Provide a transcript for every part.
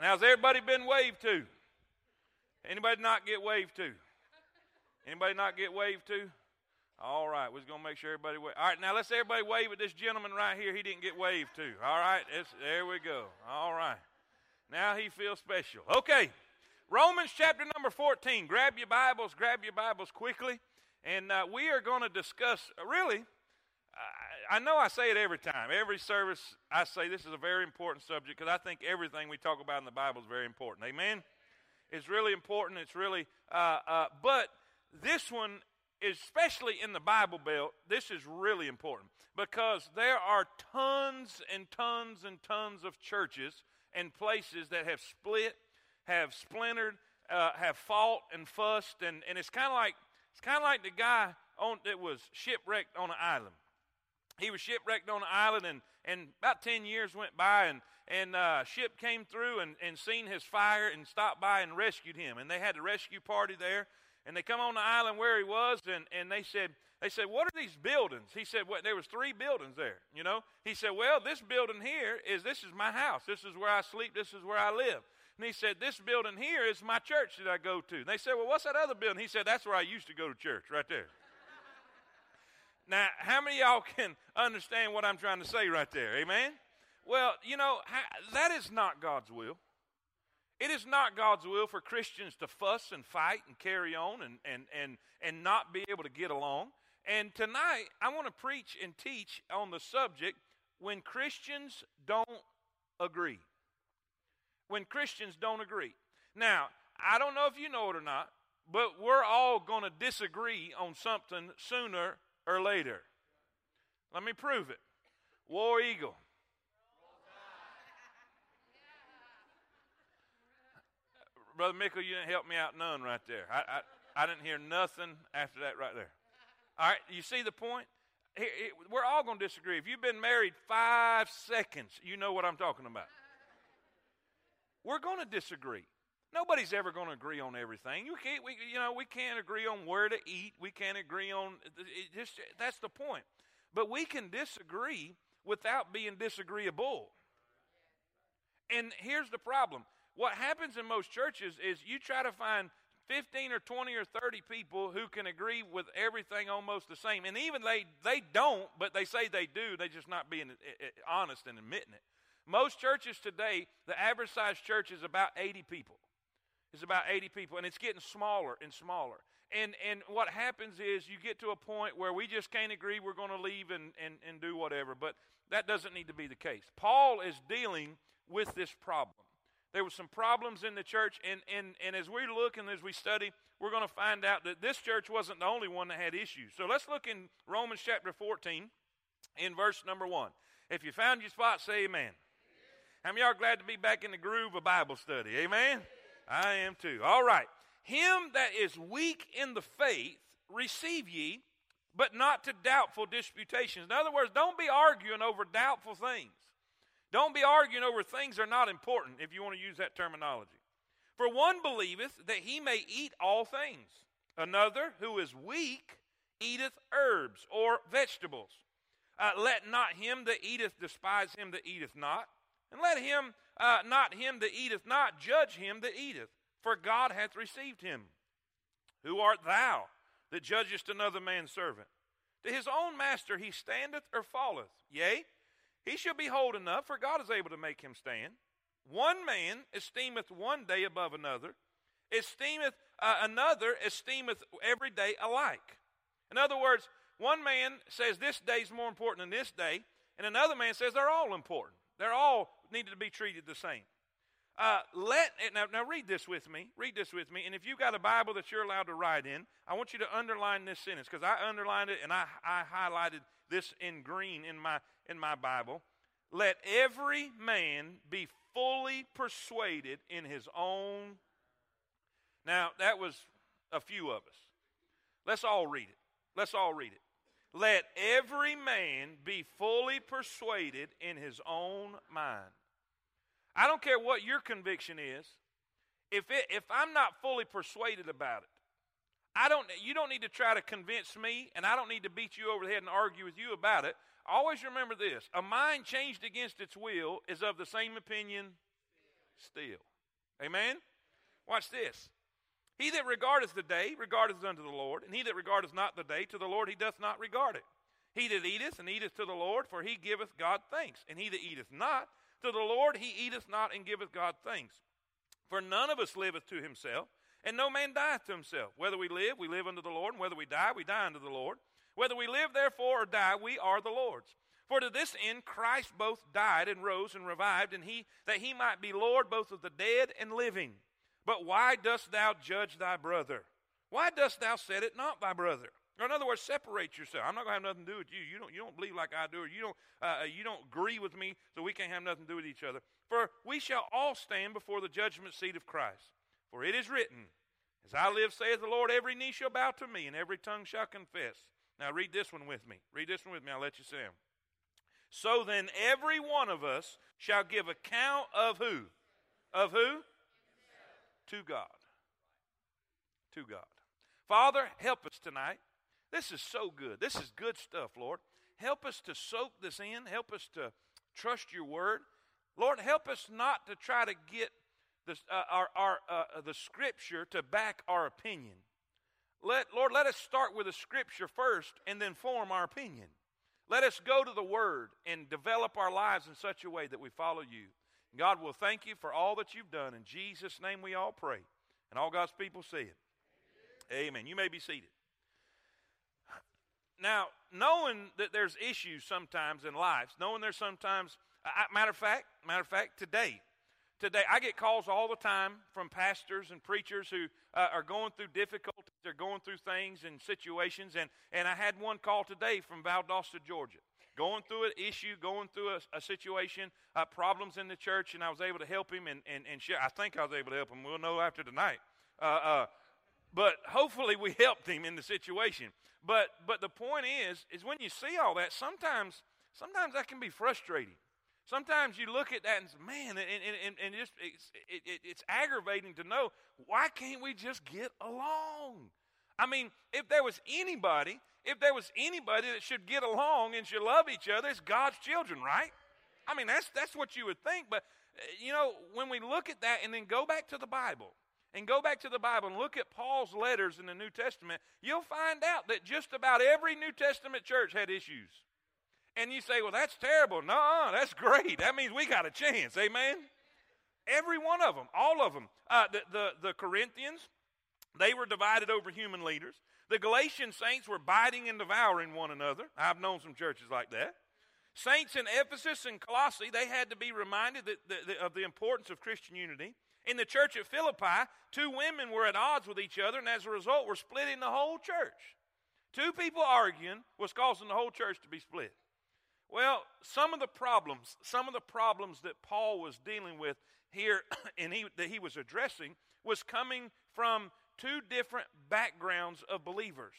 And how's everybody been waved to? Anybody not get waved to? Anybody not get waved to? All right, we're going to make sure everybody wave. All right, now let's everybody wave at this gentleman right here. He didn't get waved to. All right, there we go. All right. Now he feels special. Okay, Romans chapter number 14. Grab your Bibles, grab your Bibles quickly. And uh, we are going to discuss, really, I, know I say it every time. Every service, I say this is a very important subject because I think everything we talk about in the Bible is very important. Amen? It's really important. It's really, uh, uh but this one, especially in the Bible Belt, this is really important because there are tons and tons and tons of churches and places that have split, have splintered, uh, have fought and fussed, and, and it's kind of like it's kind of like the guy on that was shipwrecked on an island. He was shipwrecked on an island, and, and about ten years went by, and and uh, ship came through and, and seen his fire and stopped by and rescued him. And they had a rescue party there, and they come on the island where he was, and, and they said, they said, what are these buildings? He said, well, there was three buildings there, you know. He said, well, this building here is, this is my house. This is where I sleep. This is where I live. And he said, this building here is my church that I go to. And they said, well, what's that other building? He said, that's where I used to go to church, right there. Now, how many y'all can understand what I'm trying to say right there? Amen? Well, you know, that is not God's will. It is not God's will for Christians to fuss and fight and carry on and, and, and, and not be able to get along. And tonight, I want to preach and teach on the subject when Christians don't agree. When Christians don't agree. Now, I don't know if you know it or not, but we're all going to disagree on something sooner or later. Let me prove it. War Eagle. Brother Mickle, you didn't help me out none right there. I, I, I didn't hear nothing after that right there. All right, you see the point? we're all going to disagree. If you've been married five seconds, you know what I'm talking about. We're going to disagree. Nobody's ever going to agree on everything. You can't, we, you know, we can't agree on where to eat. We can't agree on just that's the point. But we can disagree without being disagreeable. And here's the problem: what happens in most churches is you try to find 15 or 20 or 30 people who can agree with everything almost the same. And even they, they don't, but they say they do. They're just not being eh, eh, honest and admitting it. Most churches today, the average size church is about 80 people. It's about 80 people, and it's getting smaller and smaller. And, and what happens is you get to a point where we just can't agree, we're going to leave and, and, and do whatever. But that doesn't need to be the case. Paul is dealing with this problem. There were some problems in the church, and, and, and as we look and as we study, we're going to find out that this church wasn't the only one that had issues. So let's look in Romans chapter 14, in verse number 1. If you found your spot, say amen. How many y'all glad to be back in the groove of Bible study? Amen? I am too. All right. Him that is weak in the faith, receive ye, but not to doubtful disputations. In other words, don't be arguing over doubtful things. Don't be arguing over things that are not important, if you want to use that terminology. For one believeth that he may eat all things, another, who is weak, eateth herbs or vegetables. Uh, let not him that eateth despise him that eateth not, and let him uh, not him that eateth not judge him that eateth, for God hath received him. Who art thou that judgest another man's servant? To his own master he standeth or falleth. Yea, he shall be holding up, for God is able to make him stand. One man esteemeth one day above another, esteemeth uh, another esteemeth every day alike. In other words, one man says this day is more important than this day, and another man says they're all important. They're all needed to be treated the same. Uh, let now, now read this with me. Read this with me. And if you've got a Bible that you're allowed to write in, I want you to underline this sentence because I underlined it and I, I highlighted this in green in my in my Bible. Let every man be fully persuaded in his own. Now, that was a few of us. Let's all read it. Let's all read it. Let every man be fully persuaded in his own mind. I don't care what your conviction is. If, it, if I'm not fully persuaded about it, I don't, you don't need to try to convince me, and I don't need to beat you over the head and argue with you about it. Always remember this a mind changed against its will is of the same opinion still. Amen? Watch this. He that regardeth the day regardeth unto the Lord, and he that regardeth not the day to the Lord he doth not regard it. He that eateth and eateth to the Lord, for he giveth God thanks. And he that eateth not to the Lord, he eateth not and giveth God thanks. For none of us liveth to himself, and no man dieth to himself. Whether we live, we live unto the Lord, and whether we die, we die unto the Lord. Whether we live, therefore, or die, we are the Lord's. For to this end Christ both died and rose and revived, and he that he might be Lord both of the dead and living. But why dost thou judge thy brother? Why dost thou set it not thy brother? Or in other words, separate yourself. I'm not going to have nothing to do with you. You don't, you don't believe like I do, or you don't, uh, you don't agree with me, so we can't have nothing to do with each other. For we shall all stand before the judgment seat of Christ. For it is written, As I live, saith the Lord, every knee shall bow to me, and every tongue shall confess. Now read this one with me. Read this one with me. I'll let you see him. So then, every one of us shall give account of who? Of who? To God. To God. Father, help us tonight. This is so good. This is good stuff, Lord. Help us to soak this in. Help us to trust your word. Lord, help us not to try to get the, uh, our, our, uh, the scripture to back our opinion. Let, Lord, let us start with the scripture first and then form our opinion. Let us go to the word and develop our lives in such a way that we follow you. God will thank you for all that you've done. In Jesus' name we all pray. And all God's people say it. Amen. Amen. You may be seated. Now, knowing that there's issues sometimes in life, knowing there's sometimes, I, matter of fact, matter of fact, today, today I get calls all the time from pastors and preachers who uh, are going through difficulties, they're going through things and situations, and and I had one call today from Valdosta, Georgia, going through an issue, going through a, a situation, uh, problems in the church, and I was able to help him and and, and share. I think I was able to help him. We'll know after tonight. Uh, uh but hopefully we helped him in the situation. But but the point is is when you see all that, sometimes sometimes that can be frustrating. Sometimes you look at that and say, man, and, and, and, just, it's, it, it, it's aggravating to know why can't we just get along? I mean, if there was anybody, if there was anybody that should get along and should love each other, it's God's children, right? I mean, that's that's what you would think. But uh, you know, when we look at that and then go back to the Bible, and go back to the Bible and look at Paul's letters in the New Testament, you'll find out that just about every New Testament church had issues. And you say, well, that's terrible. No, that's great. That means we got a chance. Amen? Every one of them, all of them. Uh, the, the, the Corinthians, they were divided over human leaders. The Galatian saints were biting and devouring one another. I've known some churches like that. Saints in Ephesus and Colossae, they had to be reminded that, that, of the importance of Christian unity. In the church at Philippi, two women were at odds with each other, and as a result, were splitting the whole church. Two people arguing was causing the whole church to be split. Well, some of the problems, some of the problems that Paul was dealing with here and he, that he was addressing was coming from two different backgrounds of believers.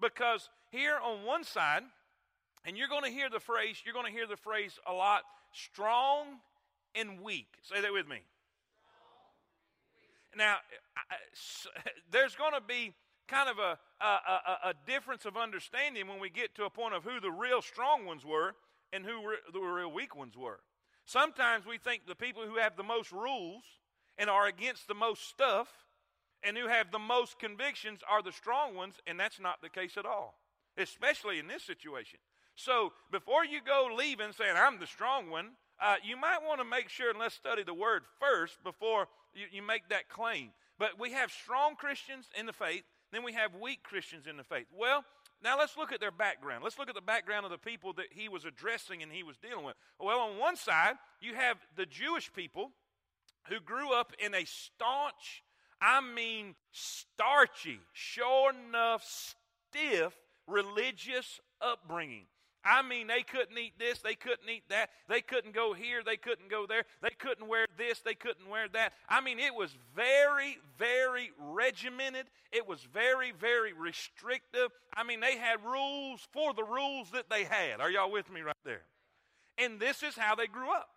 Because here on one side, and you're going to hear the phrase, you're going to hear the phrase a lot strong and weak. Say that with me. Now, there's going to be kind of a, a, a, difference of understanding when we get to a point of who the real strong ones were and who the real weak ones were. Sometimes we think the people who have the most rules and are against the most stuff and who have the most convictions are the strong ones, and that's not the case at all, especially in this situation. So before you go leaving saying, I'm the strong one, uh, you might want to make sure and let's study the word first before you, you make that claim. But we have strong Christians in the faith, then we have weak Christians in the faith. Well, now let's look at their background. Let's look at the background of the people that he was addressing and he was dealing with. Well, on one side, you have the Jewish people who grew up in a staunch, I mean starchy, sure enough, stiff religious upbringing. I mean, they couldn't eat this, they couldn't eat that, they couldn't go here, they couldn't go there, they couldn't wear this, they couldn't wear that. I mean, it was very, very regimented. It was very, very restrictive. I mean, they had rules for the rules that they had. Are y'all with me right there? And this is how they grew up.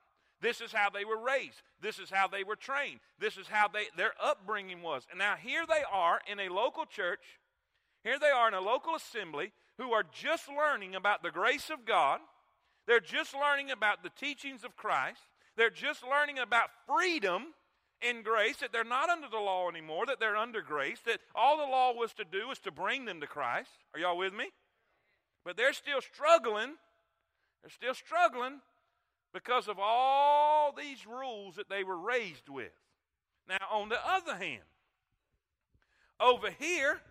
This is how they were raised. This is how they were trained. This is how they, their upbringing was. And now here they are in a local church. Here they are in a local assembly who are just learning about the grace of God. They're just learning about the teachings of Christ. They're just learning about freedom in grace, that they're not under the law anymore, that they're under grace, that all the law was to do was to bring them to Christ. Are y'all with me? But they're still struggling. They're still struggling because of all these rules that they were raised with. Now, on the other hand, over here,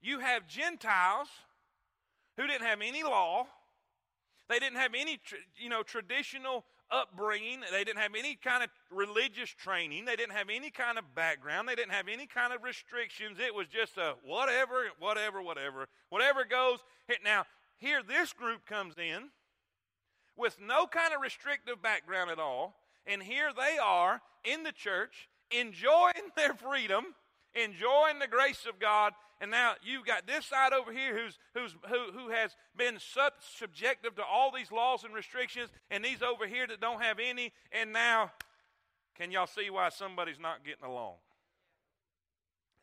you have Gentiles who didn't have any law. They didn't have any, you know, traditional upbringing. They didn't have any kind of religious training. They didn't have any kind of background. They didn't have any kind of restrictions. It was just a whatever, whatever, whatever, whatever goes. Now, here this group comes in with no kind of restrictive background at all. And here they are in the church enjoying their freedom, enjoying the grace of God, and now you've got this side over here who's, who's, who, who has been sub- subjective to all these laws and restrictions, and these over here that don't have any, and now, can y'all see why somebody's not getting along?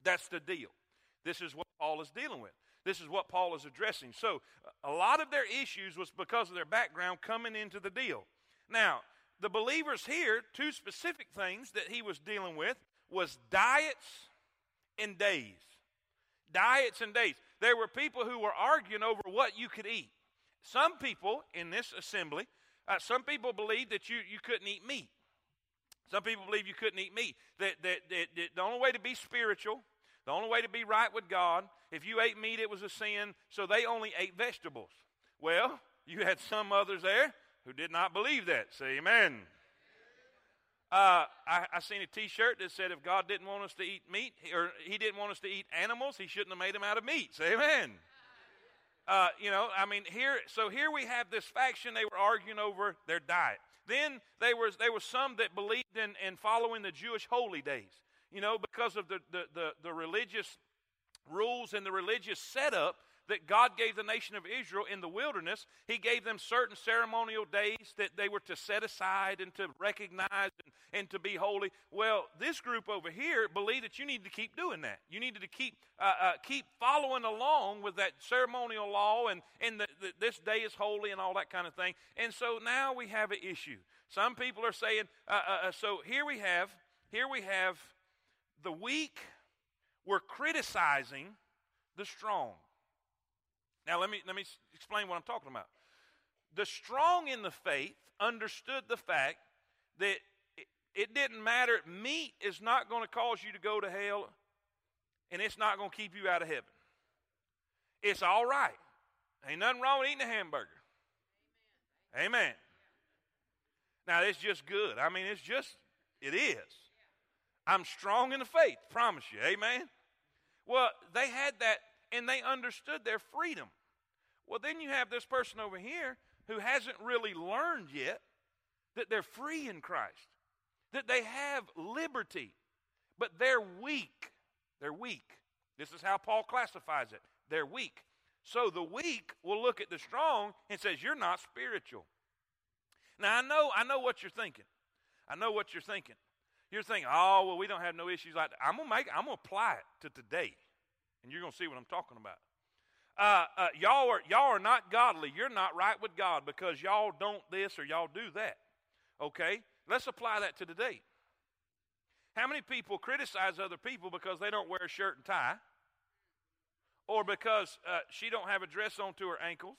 That's the deal. This is what Paul is dealing with. This is what Paul is addressing. So, a lot of their issues was because of their background coming into the deal. Now, the believers here, two specific things that he was dealing with was diets and days diets and days. There were people who were arguing over what you could eat. Some people in this assembly, uh, some people believed that you, you couldn't eat meat. Some people believe you couldn't eat meat. That, that, that, that the only way to be spiritual, the only way to be right with God, if you ate meat, it was a sin, so they only ate vegetables. Well, you had some others there who did not believe that. Say amen. Uh, I, I seen a T-shirt that said, "If God didn't want us to eat meat, or He didn't want us to eat animals, He shouldn't have made them out of meat." Say Amen. Uh, you know, I mean, here. So here we have this faction. They were arguing over their diet. Then there was there was some that believed in, in following the Jewish holy days. You know, because of the, the, the, the religious rules and the religious setup that God gave the nation of Israel in the wilderness. He gave them certain ceremonial days that they were to set aside and to recognize and, and to be holy. Well, this group over here believe that you needed to keep doing that. You needed to keep uh, uh, keep following along with that ceremonial law, and and the, the, this day is holy and all that kind of thing. And so now we have an issue. Some people are saying, uh, uh, uh so here we have here we have the weak. We're criticizing the strong. Now, let me, let me explain what I'm talking about. The strong in the faith understood the fact that it, didn't matter. Meat is not going to cause you to go to hell, and it's not going to keep you out of heaven. It's all right. Ain't nothing wrong with eating a hamburger. Amen. Amen. Now, it's just good. I mean, it's just, it is. I'm strong in the faith, promise you. Amen. Well, they had that and they understood their freedom. Well, then you have this person over here who hasn't really learned yet that they're free in Christ, that they have liberty, but they're weak. They're weak. This is how Paul classifies it. They're weak. So the weak will look at the strong and says, "You're not spiritual." Now I know, I know what you're thinking. I know what you're thinking. You're thinking, "Oh, well, we don't have no issues like that." I'm gonna make, I'm gonna apply it to today and you're to see what I'm talking about. Uh, uh, y'all are y'all are not godly. You're not right with God because y'all don't this or y'all do that. Okay, let's apply that to today. How many people criticize other people because they don't wear a shirt and tie, or because uh, she don't have a dress on to her ankles,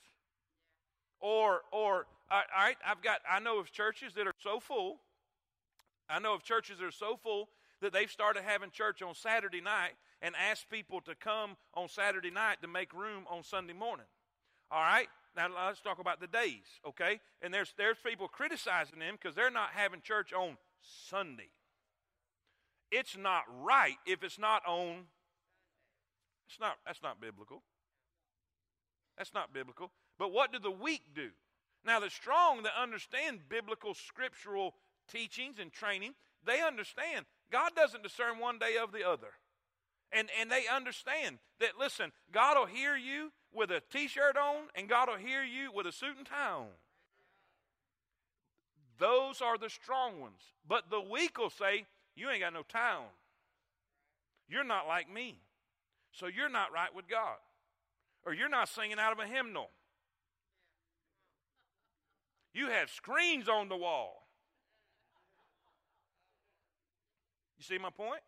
or or all right, I've got I know of churches that are so full. I know of churches that are so full that they've started having church on Saturday night and ask people to come on Saturday night to make room on Sunday morning. All right? Now let's talk about the days, okay? And there's there's people criticizing them because they're not having church on Sunday. It's not right if it's not on it's not that's not biblical. That's not biblical. But what do the weak do? Now the strong that understand biblical scriptural teachings and training, they understand God doesn't discern one day of the other. And, and they understand that, listen, God will hear you with a t shirt on, and God will hear you with a suit and tie on. Those are the strong ones. But the weak will say, You ain't got no tie on. You're not like me. So you're not right with God. Or you're not singing out of a hymnal. You have screens on the wall. You see my point?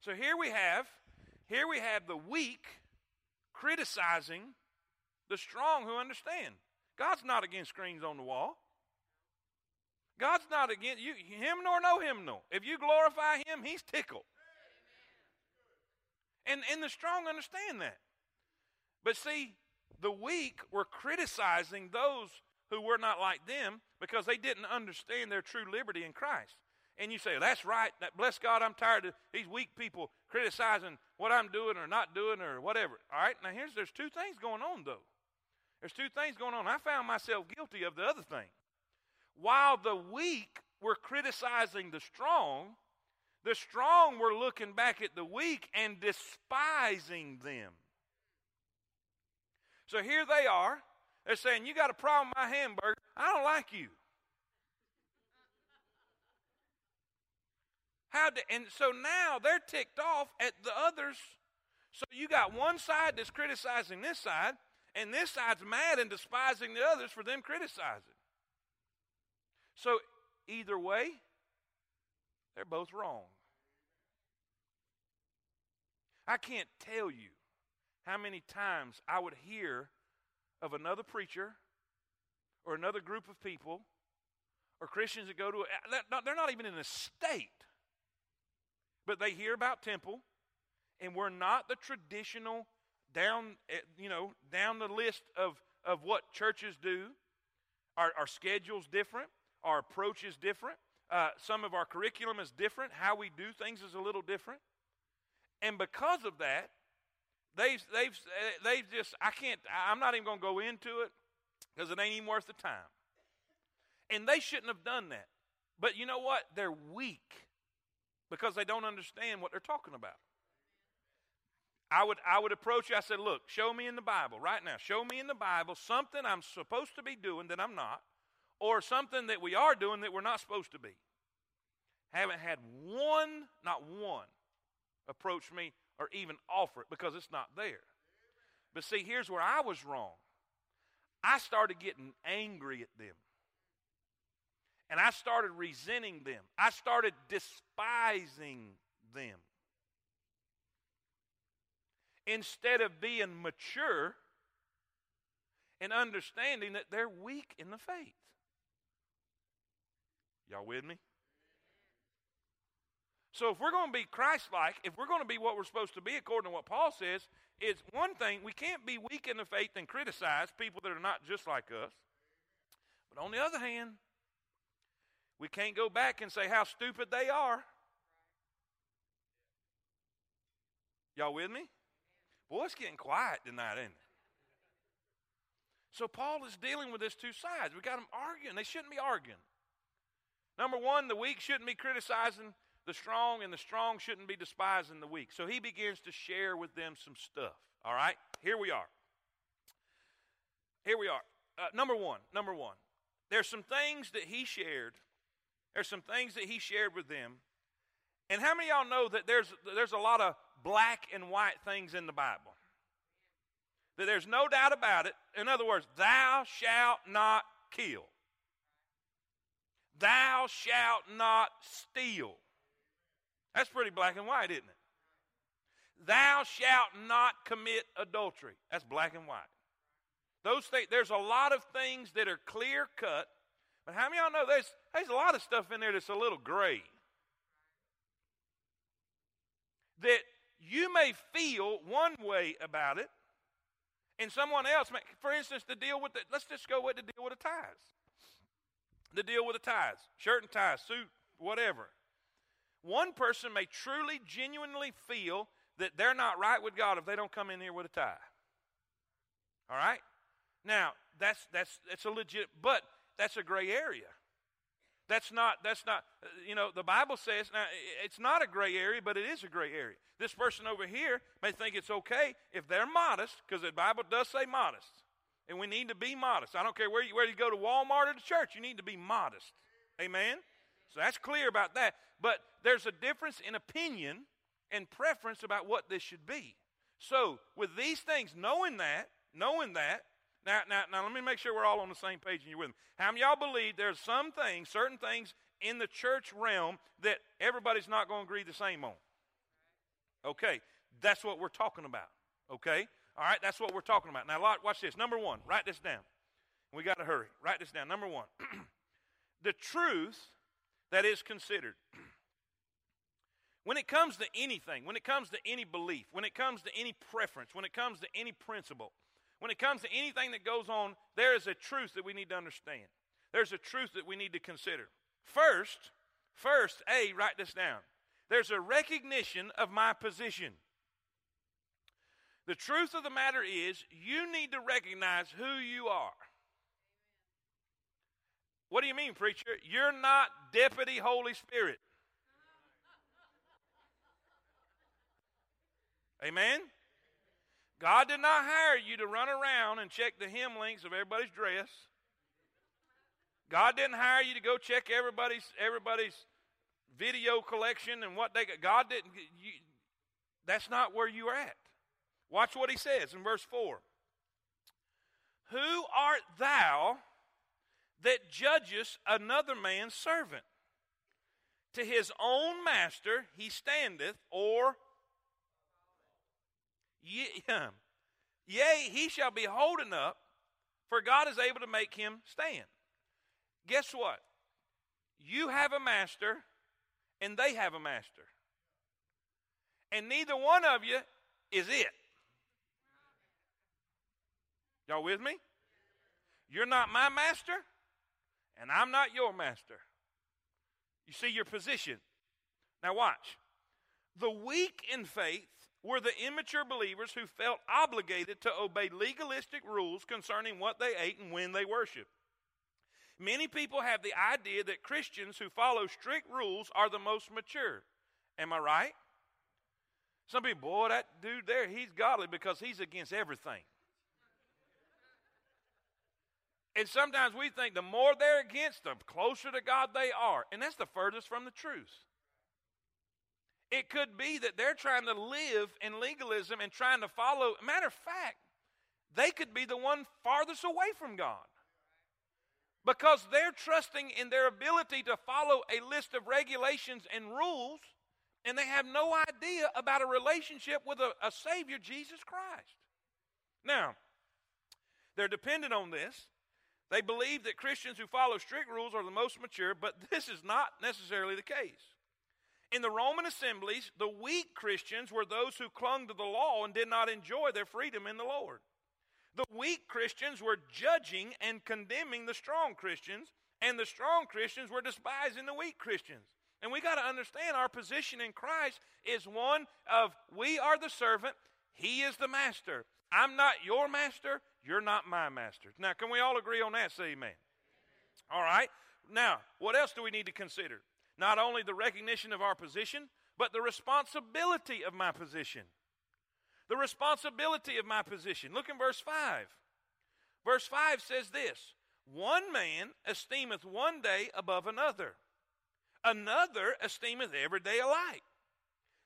So here we have, here we have the weak criticizing the strong who understand. God's not against screens on the wall. God's not against you, him nor know Him. no. If you glorify him, he's tickled. And, and the strong understand that. But see, the weak were criticizing those who were not like them because they didn't understand their true liberty in Christ. And you say, that's right. That, bless God, I'm tired of these weak people criticizing what I'm doing or not doing or whatever. All right, now here's there's two things going on though. There's two things going on. I found myself guilty of the other thing. While the weak were criticizing the strong, the strong were looking back at the weak and despising them. So here they are. They're saying, You got a problem with my hamburger. I don't like you. How do, and so now they're ticked off at the others. So you got one side that's criticizing this side, and this side's mad and despising the others for them criticizing. So either way, they're both wrong. I can't tell you how many times I would hear of another preacher or another group of people or Christians that go to, a, they're not even in a state, but they hear about temple, and we're not the traditional down, eh, you know, down the list of, of what churches do. Our, our schedule's different. Our approach is different. Uh, some of our curriculum is different. How we do things is a little different. And because of that, they've, they've, they've just, I can't, I'm not even going to go into it because it ain't even worth the time. And they shouldn't have done that. But you know what? They're weak because they don't understand what they're talking about. I would, I would approach you. I said, Look, show me in the Bible right now. Show me in the Bible something I'm supposed to be doing that I'm not, or something that we are doing that we're not supposed to be. Haven't had one, not one, approach me or even offer it because it's not there. But see, here's where I was wrong. I started getting angry at them. And I started resenting them. I started despising them. Instead of being mature and understanding that they're weak in the faith. Y'all with me? So if we're going to be Christ-like, if we're going to be what we're supposed to be according to what Paul says, it's one thing we can't be weak in the faith and criticize people that are not just like us. But on the other hand, we can't go back and say how stupid they are. Y'all with me? Boy, it's getting quiet tonight, isn't it? So Paul is dealing with this two sides. We got them arguing. They shouldn't be arguing. Number one, the weak shouldn't be criticizing the strong, and the strong shouldn't be despising the weak. So he begins to share with them some stuff. All right? Here we are. Here we are. Uh, number one, number one. There's some things that he shared. There's some things that he shared with them. And how many y'all know that there's, there's a lot of black and white things in the Bible? That there's no doubt about it. In other words, thou shalt not kill. Thou shalt not steal. That's pretty black and white, isn't it? Thou shalt not commit adultery. That's black and white. Those things, there's a lot of things that are clear cut, but how many y'all know there's, there's a lot of stuff in there that's a little gray? That you may feel one way about it, and someone else, may, for instance, to deal with the, let's just go with the deal with the ties. The deal with the ties, shirt and ties, suit, whatever. One person may truly, genuinely feel that they're not right with God if they don't come in here with a tie. All right? Now, that's that's that's a legit but that's a gray area. That's not that's not uh, you know, the Bible says now it's not a gray area, but it is a gray area. This person over here may think it's okay if they're modest because the Bible does say modest. And we need to be modest. I don't care where you, where you go to Walmart or the church, you need to be modest. Amen? So that's clear about that. But there's a difference in opinion and preference about what this should be. So, with these things, knowing that, knowing that, now, now, now let me make sure we're all on the same page and you're with me. How many y'all believe there's some things, certain things in the church realm that everybody's not going to agree the same on. Okay, that's what we're talking about. Okay? All right, that's what we're talking about. Now, watch this. Number one, write this down. We got to hurry. Write this down. Number one, the truth that is considered. When it comes to anything, when it comes to any belief, when it comes to any preference, when it comes to any principle, when it comes to anything that goes on, there is a truth that we need to understand. There's a truth that we need to consider. First, first, A, write this down. There's a recognition of my position. The truth of the matter is, you need to recognize who you are. What do you mean, preacher? You're not Deputy Holy Spirit. Amen? God did not hire you to run around and check the hem links of everybody's dress. God didn't hire you to go check everybody's everybody's video collection and what they got. God didn't. You, that's not where you are at. Watch what he says in verse 4. Who art thou that judgest another man's servant? To his own master he standeth, or yea, he shall be holding up, for God is able to make him stand. Guess what? You have a master, and they have a master. And neither one of you is it. Y'all with me? You're not my master, and I'm not your master. You see your position. Now, watch. The weak in faith were the immature believers who felt obligated to obey legalistic rules concerning what they ate and when they worshiped. Many people have the idea that Christians who follow strict rules are the most mature. Am I right? Some people, boy, that dude there, he's godly because he's against everything. And sometimes we think the more they're against, the closer to God they are. And that's the furthest from the truth. It could be that they're trying to live in legalism and trying to follow. Matter of fact, they could be the one farthest away from God because they're trusting in their ability to follow a list of regulations and rules, and they have no idea about a relationship with a, a Savior, Jesus Christ. Now, they're dependent on this. They believe that Christians who follow strict rules are the most mature, but this is not necessarily the case. In the Roman assemblies, the weak Christians were those who clung to the law and did not enjoy their freedom in the Lord. The weak Christians were judging and condemning the strong Christians, and the strong Christians were despising the weak Christians. And we got to understand our position in Christ is one of we are the servant, He is the master. I'm not your master, you're not my master. Now, can we all agree on that? Say amen. All right. Now, what else do we need to consider? Not only the recognition of our position, but the responsibility of my position the responsibility of my position. Look in verse 5. Verse 5 says this One man esteemeth one day above another, another esteemeth every day alike.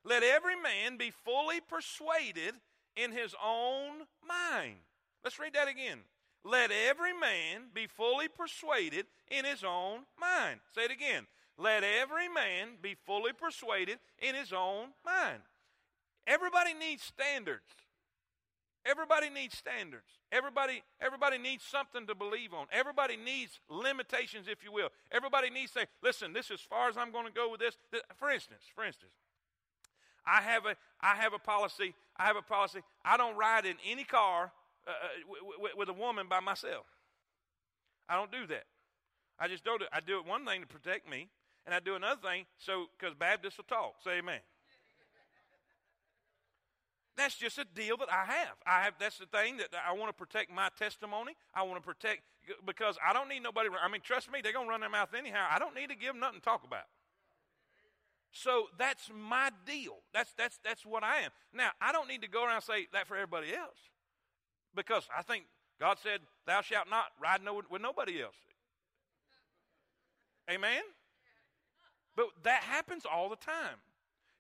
Let every man be fully persuaded in his own mind. Let's read that again. Let every man be fully persuaded in his own mind. Say it again. Let every man be fully persuaded in his own mind. Everybody needs standards. Everybody needs standards. Everybody, everybody needs something to believe on. Everybody needs limitations, if you will. Everybody needs to say, listen, this is as far as I'm going to go with this. For instance, for instance, I have a, I have a policy. I have a policy. I don't ride in any car uh, w- uh, w- with a woman by myself. I don't do that. I just don't. Do, I do it one thing to protect me, and I do another thing so because Baptists will talk. Say amen. That's just a deal that I have. I have that's the thing that I want to protect my testimony. I want to protect because I don't need nobody. I mean, trust me, they're gonna run their mouth anyhow. I don't need to give nothing to talk about. So that's my deal. That's that's that's what I am. Now I don't need to go around and say that for everybody else, because I think God said, "Thou shalt not ride no, with nobody else." Amen. But that happens all the time.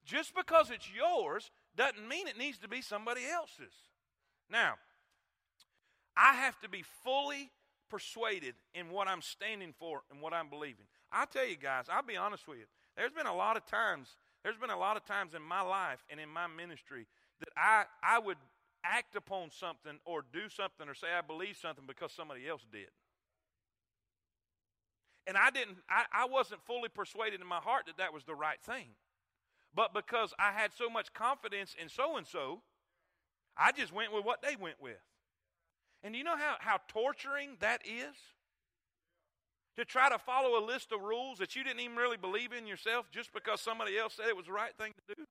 Just because it's yours doesn't mean it needs to be somebody else's. Now, I have to be fully persuaded in what I'm standing for and what I'm believing. I tell you guys, I'll be honest with you. There's been a lot of times, there's been a lot of times in my life and in my ministry that I, I would act upon something or do something or say I believe something because somebody else did. And I didn't, I, I wasn't fully persuaded in my heart that that was the right thing. But because I had so much confidence in so and so, I just went with what they went with. And you know how, how torturing that is? To try to follow a list of rules that you didn't even really believe in yourself just because somebody else said it was the right thing to do.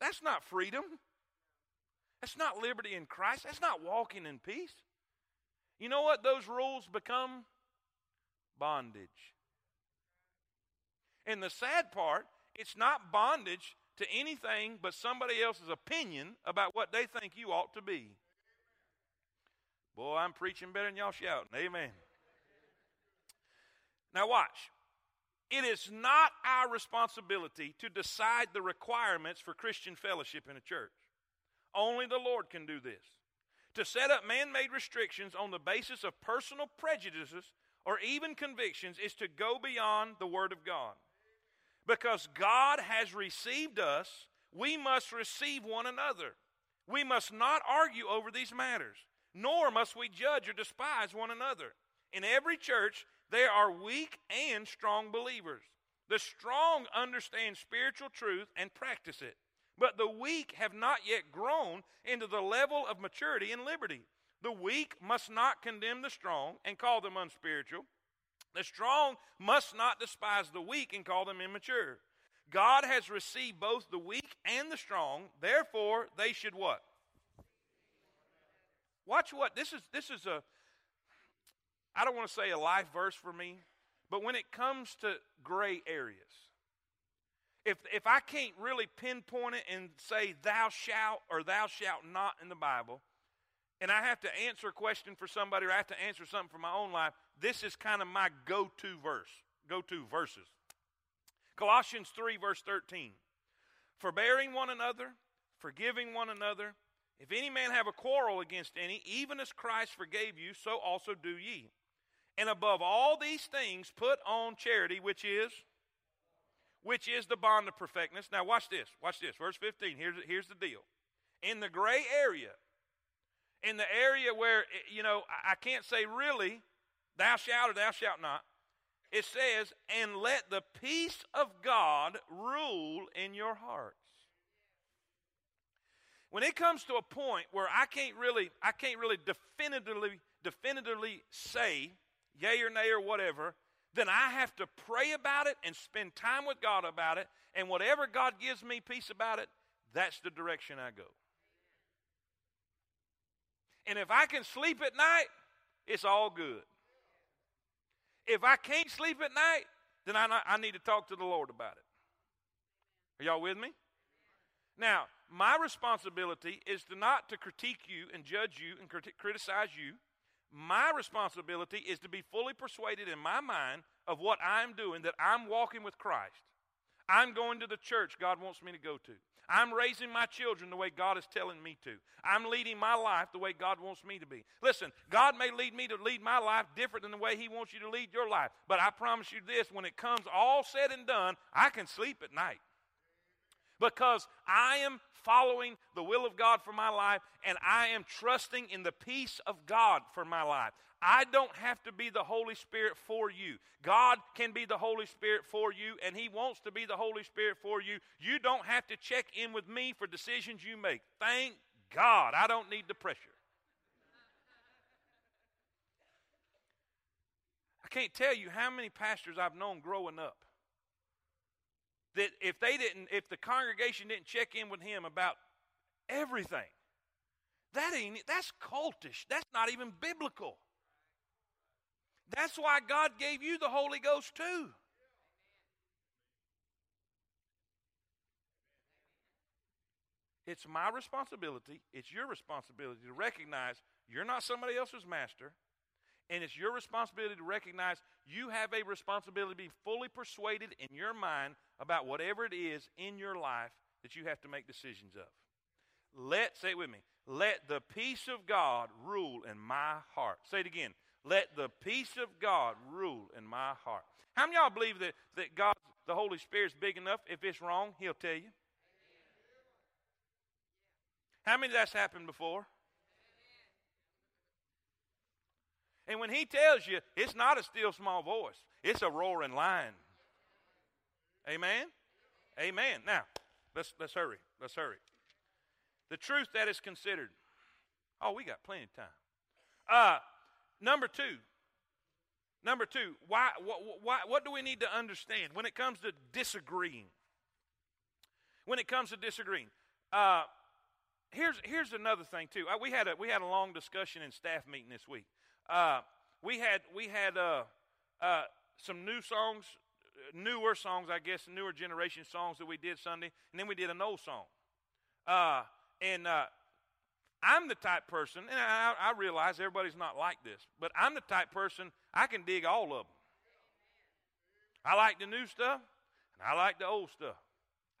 That's not freedom. That's not liberty in Christ. That's not walking in peace. You know what those rules become? Bondage. And the sad part, it's not bondage to anything but somebody else's opinion about what they think you ought to be. Boy, I'm preaching better than y'all shouting. Amen. Now, watch. It is not our responsibility to decide the requirements for Christian fellowship in a church. Only the Lord can do this. To set up man made restrictions on the basis of personal prejudices or even convictions is to go beyond the Word of God. Because God has received us, we must receive one another. We must not argue over these matters, nor must we judge or despise one another. In every church, there are weak and strong believers. The strong understand spiritual truth and practice it, but the weak have not yet grown into the level of maturity and liberty. The weak must not condemn the strong and call them unspiritual. The strong must not despise the weak and call them immature. God has received both the weak and the strong, therefore they should what? Watch what this is this is a I don't want to say a life verse for me, but when it comes to gray areas, if, if I can't really pinpoint it and say thou shalt or thou shalt not in the Bible, and I have to answer a question for somebody or I have to answer something for my own life, this is kind of my go to verse, go to verses. Colossians 3, verse 13. Forbearing one another, forgiving one another. If any man have a quarrel against any, even as Christ forgave you, so also do ye. And above all these things, put on charity, which is which is the bond of perfectness. Now, watch this. Watch this. Verse 15. Here's, here's the deal. In the gray area, in the area where, eh, you know, I can't say really, thou shalt or thou shalt not, it says, and let the peace of God rule in your hearts. When it comes to a point where I can't really, I can't really definitively, definitively say yay or nay or whatever, then I have to pray about it and spend time with God about it. And whatever God gives me peace about it, that's the direction I go. And if I can sleep at night, it's all good. If I can't sleep at night, then I, I need to talk to the Lord about it. Are y'all with me? Now, my responsibility is to not to critique you and judge you and criticize you my responsibility is to be fully persuaded in my mind of what I'm doing, that I'm walking with Christ. I'm going to the church God wants me to go to. I'm raising my children the way God is telling me to. I'm leading my life the way God wants me to be. Listen, God may lead me to lead my life different than the way He wants you to lead your life. But I promise you this when it comes all said and done, I can sleep at night. Because I am following the will of God for my life, and I am trusting in the peace of God for my life. I don't have to be the Holy Spirit for you. God can be the Holy Spirit for you, and He wants to be the Holy Spirit for you. You don't have to check in with me for decisions you make. Thank God. I don't need the pressure. I can't tell you how many pastors I've known growing up that if they didn't, if the congregation didn't check in with him about everything, that ain't that's cultish. That's not even biblical. That's why God gave you the Holy Ghost too. It's my responsibility, it's your responsibility to recognize you're not somebody else's master. And it's your responsibility to recognize you have a responsibility to be fully persuaded in your mind about whatever it is in your life that you have to make decisions of. Let, say it with me, let the peace of God rule in my heart. Say it again. Let the peace of God rule in my heart. How many y'all believe that, that God, the Holy Spirit, is big enough? If it's wrong, He'll tell you. How many of that's happened before? And when He tells you, it's not a still small voice, it's a roaring lion. Amen? Amen. Now, let's, let's hurry. Let's hurry. The truth that is considered. Oh, we got plenty of time. Uh, number two. Number two, why, what, why, what do we need to understand when it comes to disagreeing? When it comes to disagreeing, uh, here's here's another thing too. Uh, we had a we had a long discussion in staff meeting this week. Uh, we had we had uh, uh some new songs newer songs, I guess, newer generation songs that we did Sunday, and then we did an old song. Uh, and uh, I'm the type person, and I, I, realize everybody's not like this, but I'm the type person I can dig all of them. I like the new stuff, and I like the old stuff.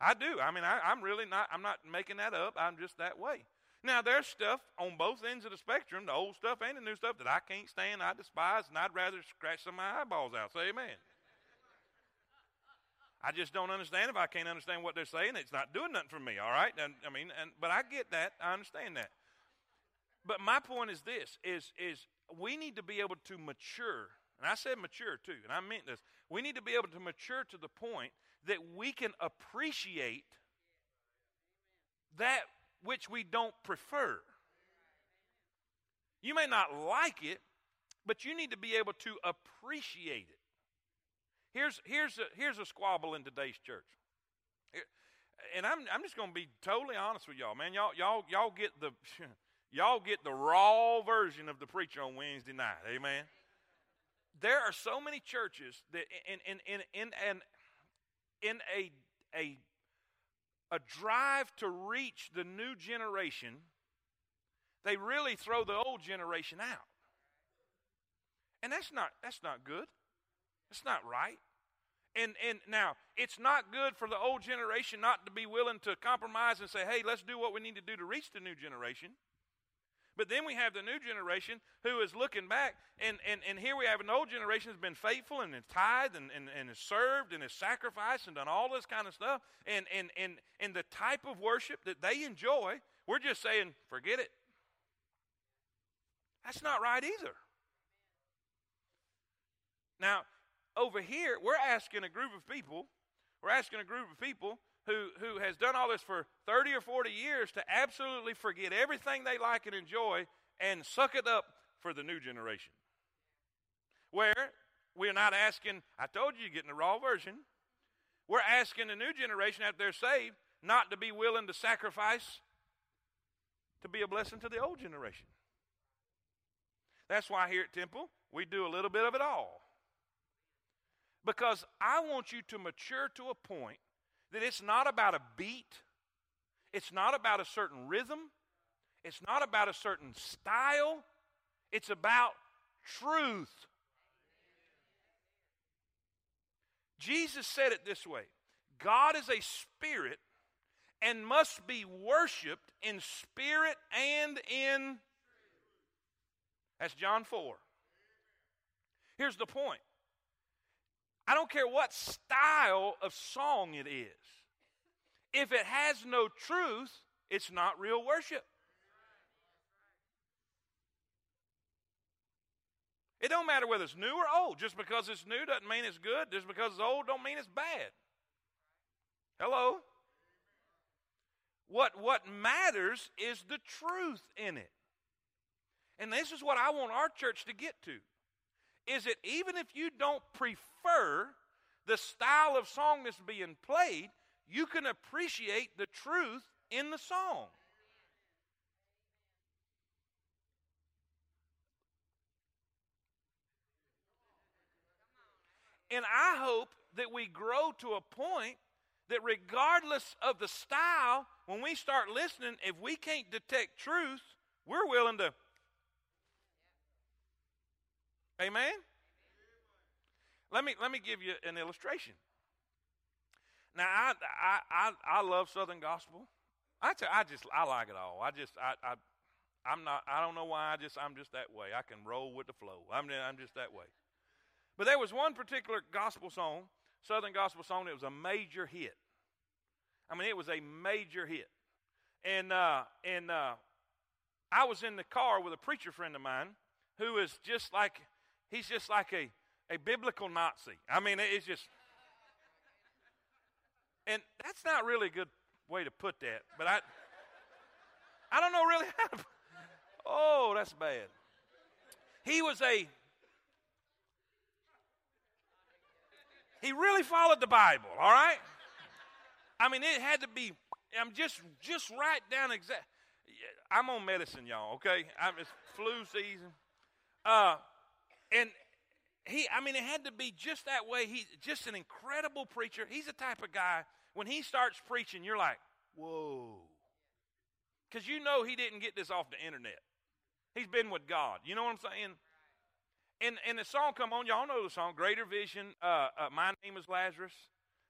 I do. I mean, I, I'm really not. I'm not making that up. I'm just that way. Now, there's stuff on both ends of the spectrum, the old stuff and the new stuff, that I can't stand, I despise, and I'd rather scratch some of my eyeballs out. Say amen. I just don't understand. If I can't understand what they're saying, it's not doing nothing for me. All right, and I mean, and but I get that. I understand that. But my point is this: is is we need to be able to mature, and I said mature too, and I meant this. We need to be able to mature to the point that we can appreciate that which we don't prefer. You may not like it, but you need to be able to appreciate it. Here's, here's, a, here's a squabble in today's church. And I'm, I'm just going to be totally honest with y'all, man. Y'all, y'all, y'all get the, y'all get the raw version of the preacher on Wednesday night. Amen. There are so many churches that in, in, in, in, in, in a, a, a drive to reach the new generation, they really throw the old generation out. And that's not, that's not good. It's not right. And, and now, it's not good for the old generation not to be willing to compromise and say, hey, let's do what we need to do to reach the new generation. But then we have the new generation who is looking back, and, and, and here we have an old generation that's been faithful and has tithed and, and, and has served and has sacrificed and done all this kind of stuff. And, and, and, and the type of worship that they enjoy, we're just saying, forget it. That's not right either. Now, over here, we're asking a group of people, we're asking a group of people who, who has done all this for 30 or 40 years to absolutely forget everything they like and enjoy and suck it up for the new generation. Where we're not asking, I told you you're getting the raw version. We're asking the new generation after they're saved not to be willing to sacrifice to be a blessing to the old generation. That's why here at Temple, we do a little bit of it all. Because I want you to mature to a point that it's not about a beat, it's not about a certain rhythm, it's not about a certain style, it's about truth. Jesus said it this way God is a spirit and must be worshiped in spirit and in. That's John 4. Here's the point I don't care what style of song it is. If it has no truth, it's not real worship. It don't matter whether it's new or old. Just because it's new doesn't mean it's good. Just because it's old don't mean it's bad. Hello? What, what matters is the truth in it. And this is what I want our church to get to is that even if you don't prefer the style of song that's being played, you can appreciate the truth in the song. And I hope that we grow to a point that regardless of the style, when we start listening, if we can't detect truth, we're willing to Amen? Let me, let me give you an illustration. Now, I, I, I, I love Southern gospel. I, tell, I just, I like it all. I just, I, I, I'm not. I don't know why. I just I'm just that way. I can roll with the flow. I'm I'm just that way. But there was one particular gospel song, Southern gospel song. It was a major hit. I mean, it was a major hit. And uh, and uh, I was in the car with a preacher friend of mine who is just like he's just like a a biblical Nazi. I mean, it's just. And that's not really a good way to put that, but I I don't know really how to Oh, that's bad. He was a He really followed the Bible, all right? I mean, it had to be I'm just just right down exact I'm on medicine, y'all, okay? I'm it's flu season. Uh and he I mean it had to be just that way. He's just an incredible preacher. He's the type of guy when he starts preaching, you're like, whoa. Because you know he didn't get this off the internet. He's been with God. You know what I'm saying? And, and the song come on, y'all know the song, Greater Vision, uh, uh, My Name is Lazarus,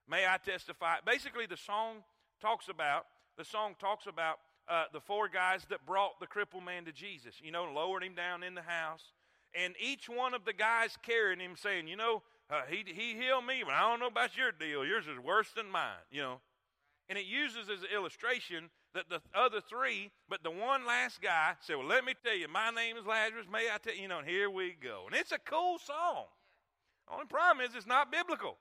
May I Testify. Basically, the song talks about, the song talks about uh, the four guys that brought the crippled man to Jesus, you know, lowered him down in the house. And each one of the guys carrying him saying, you know, uh, he, he healed me, but I don't know about your deal. Yours is worse than mine, you know. And it uses as an illustration that the other three, but the one last guy said, Well, let me tell you, my name is Lazarus. May I tell you, you know, and here we go. And it's a cool song. Only problem is it's not biblical.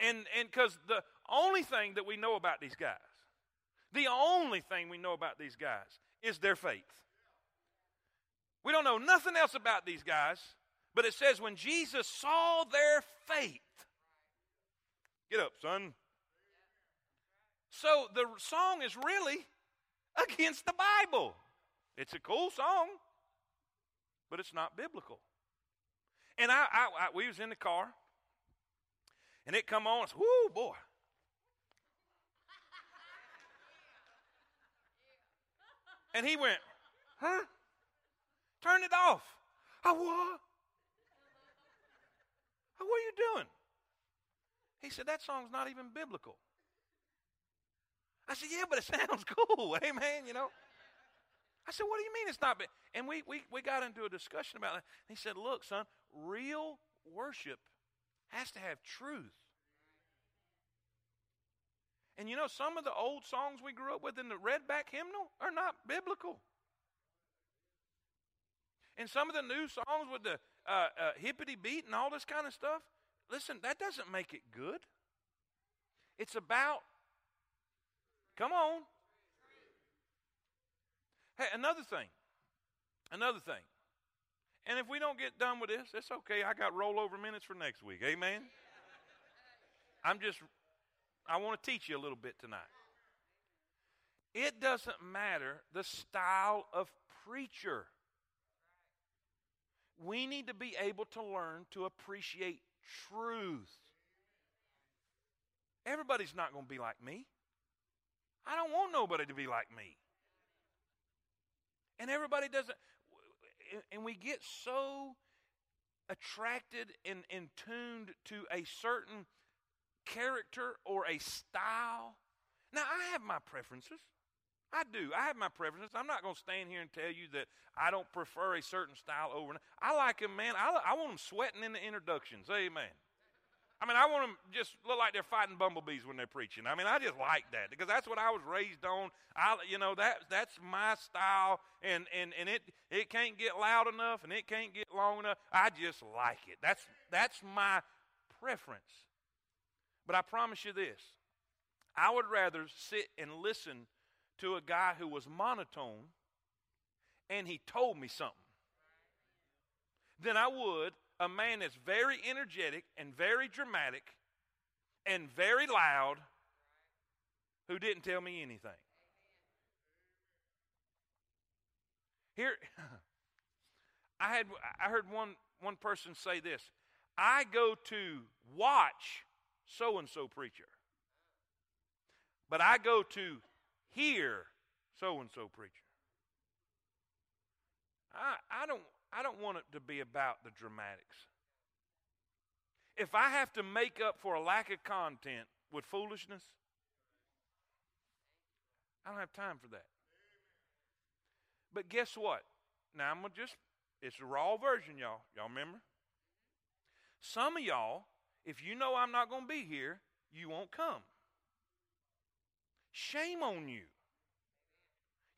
And and because the only thing that we know about these guys, the only thing we know about these guys is their faith. We don't know nothing else about these guys but it says, when Jesus saw their faith, get up, son. So the song is really against the Bible. It's a cool song, but it's not biblical. And I, I, I we was in the car, and it come on. Whoo, boy. And he went, huh? Turn it off. I what? What are you doing? He said, That song's not even biblical. I said, Yeah, but it sounds cool. Amen. You know? I said, What do you mean it's not? And we, we, we got into a discussion about it. He said, Look, son, real worship has to have truth. And you know, some of the old songs we grew up with in the redback hymnal are not biblical. And some of the new songs with the uh, uh, hippity beat and all this kind of stuff, listen, that doesn't make it good. It's about, come on. Hey, another thing. Another thing. And if we don't get done with this, it's okay. I got rollover minutes for next week. Amen. I'm just, I want to teach you a little bit tonight. It doesn't matter the style of preacher we need to be able to learn to appreciate truth. Everybody's not going to be like me. I don't want nobody to be like me. And everybody doesn't. And we get so attracted and, and tuned to a certain character or a style. Now, I have my preferences. I do. I have my preferences. I'm not going to stand here and tell you that I don't prefer a certain style over. I like them, man. I, I want them sweating in the introductions. Amen. I mean, I want them just look like they're fighting bumblebees when they're preaching. I mean, I just like that because that's what I was raised on. I, you know, that that's my style, and and and it it can't get loud enough, and it can't get long enough. I just like it. That's that's my preference. But I promise you this: I would rather sit and listen to a guy who was monotone and he told me something than I would a man that's very energetic and very dramatic and very loud who didn't tell me anything. Here, I had I heard one one person say this. I go to watch so and so preacher, but I go to hear so and so preacher. I, I don't I don't want it to be about the dramatics. If I have to make up for a lack of content with foolishness, I don't have time for that. But guess what? Now I'm gonna just it's a raw version, y'all. Y'all remember? Some of y'all, if you know I'm not gonna be here, you won't come. Shame on you.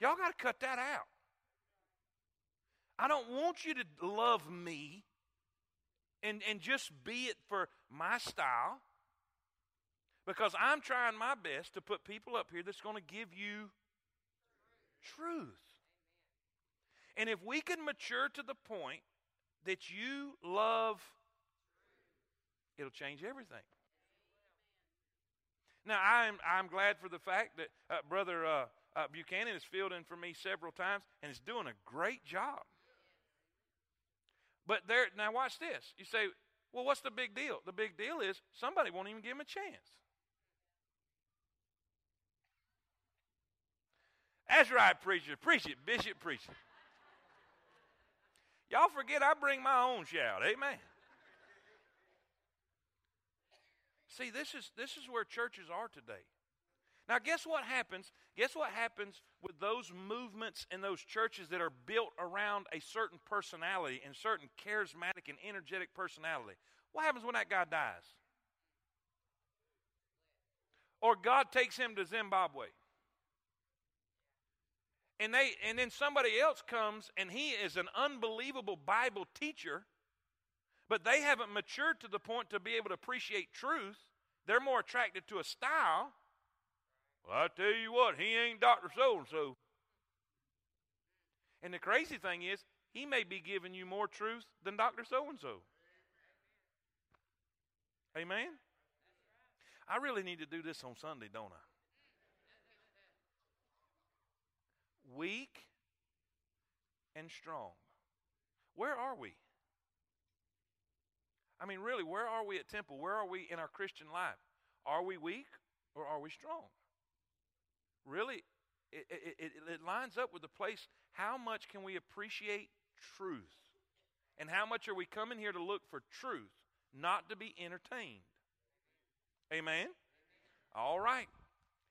Y'all got to cut that out. I don't want you to love me and, and just be it for my style because I'm trying my best to put people up here that's going to give you truth. And if we can mature to the point that you love, it'll change everything. Now, I'm, I'm glad for the fact that uh, Brother uh, uh, Buchanan has filled in for me several times and is doing a great job. But there, now watch this. You say, well, what's the big deal? The big deal is somebody won't even give him a chance. That's right, preacher. Preach it, bishop, preach it. Y'all forget I bring my own shout. Amen. See, this is this is where churches are today. Now, guess what happens? Guess what happens with those movements and those churches that are built around a certain personality and certain charismatic and energetic personality? What happens when that guy dies? Or God takes him to Zimbabwe. And they and then somebody else comes and he is an unbelievable Bible teacher, but they haven't matured to the point to be able to appreciate truth. They're more attracted to a style well, I tell you what, he ain't Dr. So and so. And the crazy thing is, he may be giving you more truth than Dr. So and so. Amen? I really need to do this on Sunday, don't I? Weak and strong. Where are we? I mean, really, where are we at Temple? Where are we in our Christian life? Are we weak or are we strong? really, it, it, it, it lines up with the place how much can we appreciate truth? And how much are we coming here to look for truth, not to be entertained? Amen? All right.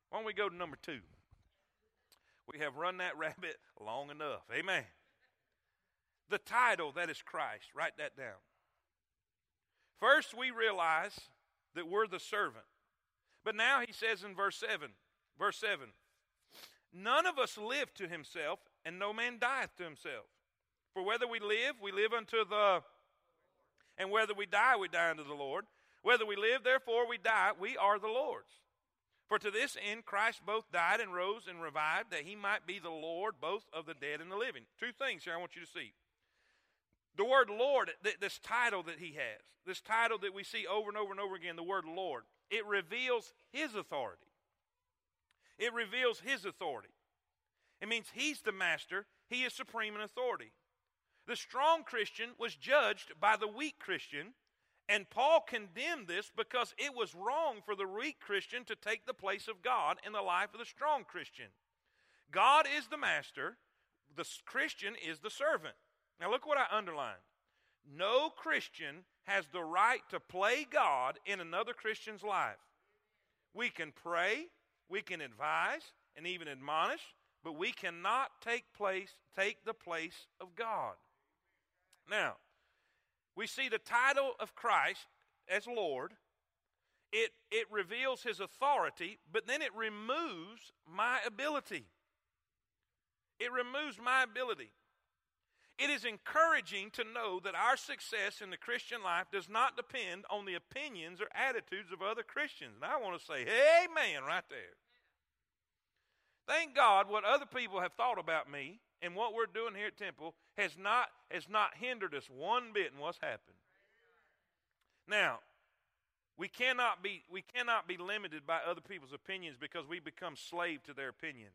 Why don't we go to number two? We have run that rabbit long enough. Amen. The title that is Christ. Write that down. First, we realize that we're the servant. But now he says in verse 7, verse 7, None of us live to himself, and no man dieth to himself. For whether we live, we live unto the, and whether we die, we die unto the Lord. Whether we live, therefore we die, we are the Lord's. For to this end Christ both died and rose and revived, that he might be the Lord both of the dead and the living. Two things here I want you to see. The word Lord, this title that he has, this title that we see over and over and over again, the word Lord, it reveals his authority. It reveals his authority. It means he's the master, he is supreme in authority. The strong Christian was judged by the weak Christian, and Paul condemned this because it was wrong for the weak Christian to take the place of God in the life of the strong Christian. God is the master, the Christian is the servant. Now, look what I underlined. No Christian has the right to play God in another Christian's life. We can pray, we can advise and even admonish, but we cannot take place take the place of God. Now, we see the title of Christ as Lord. It it reveals his authority, but then it removes my ability. It removes my ability. It is encouraging to know that our success in the Christian life does not depend on the opinions or attitudes of other Christians. And I want to say, Amen, right there. Thank God what other people have thought about me and what we're doing here at Temple has not, has not hindered us one bit in what's happened. Now, we cannot be we cannot be limited by other people's opinions because we become slave to their opinion.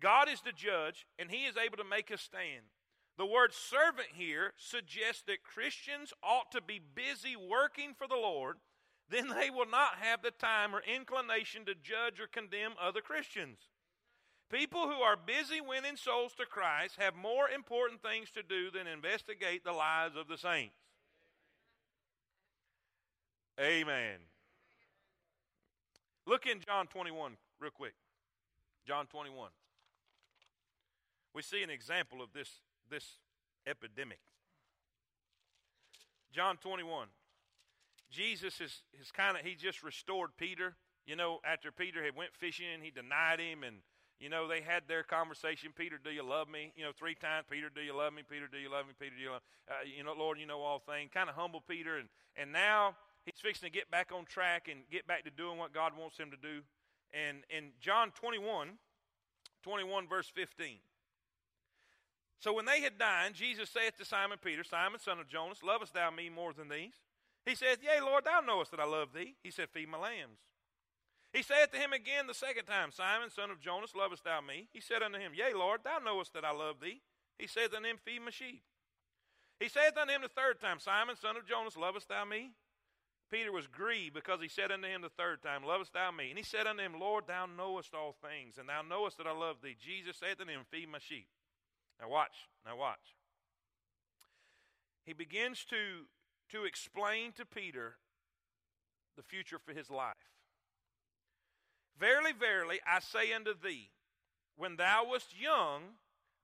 God is the judge and he is able to make us stand. The word servant here suggests that Christians ought to be busy working for the Lord, then they will not have the time or inclination to judge or condemn other Christians. People who are busy winning souls to Christ have more important things to do than investigate the lives of the saints. Amen. Look in John 21 real quick. John 21. we see an example of this, this epidemic. John 21. Jesus is, is kind of, he just restored Peter. You know, after Peter had went fishing, he denied him, and, you know, they had their conversation. Peter, do you love me? You know, three times. Peter, do you love me? Peter, do you love me? Peter, do you love me? Uh, you know, Lord, you know all things. Kind of humble Peter, and, and now he's fixing to get back on track and get back to doing what God wants him to do. And in John 21, 21, verse 15. So when they had dined, Jesus saith to Simon Peter, Simon, son of Jonas, lovest thou me more than these? He saith, Yea, Lord, thou knowest that I love thee. He said, Feed my lambs. He saith to him again the second time, Simon, son of Jonas, lovest thou me? He said unto him, Yea, Lord, thou knowest that I love thee. He saith unto him, Feed my sheep. He saith unto him the third time, Simon, son of Jonas, lovest thou me? Peter was grieved because he said unto him the third time, Lovest thou me? And he said unto him, Lord, thou knowest all things, and thou knowest that I love thee. Jesus saith unto him, Feed my sheep. Now watch, now watch. He begins to, to explain to Peter the future for his life. Verily, verily, I say unto thee, when thou wast young,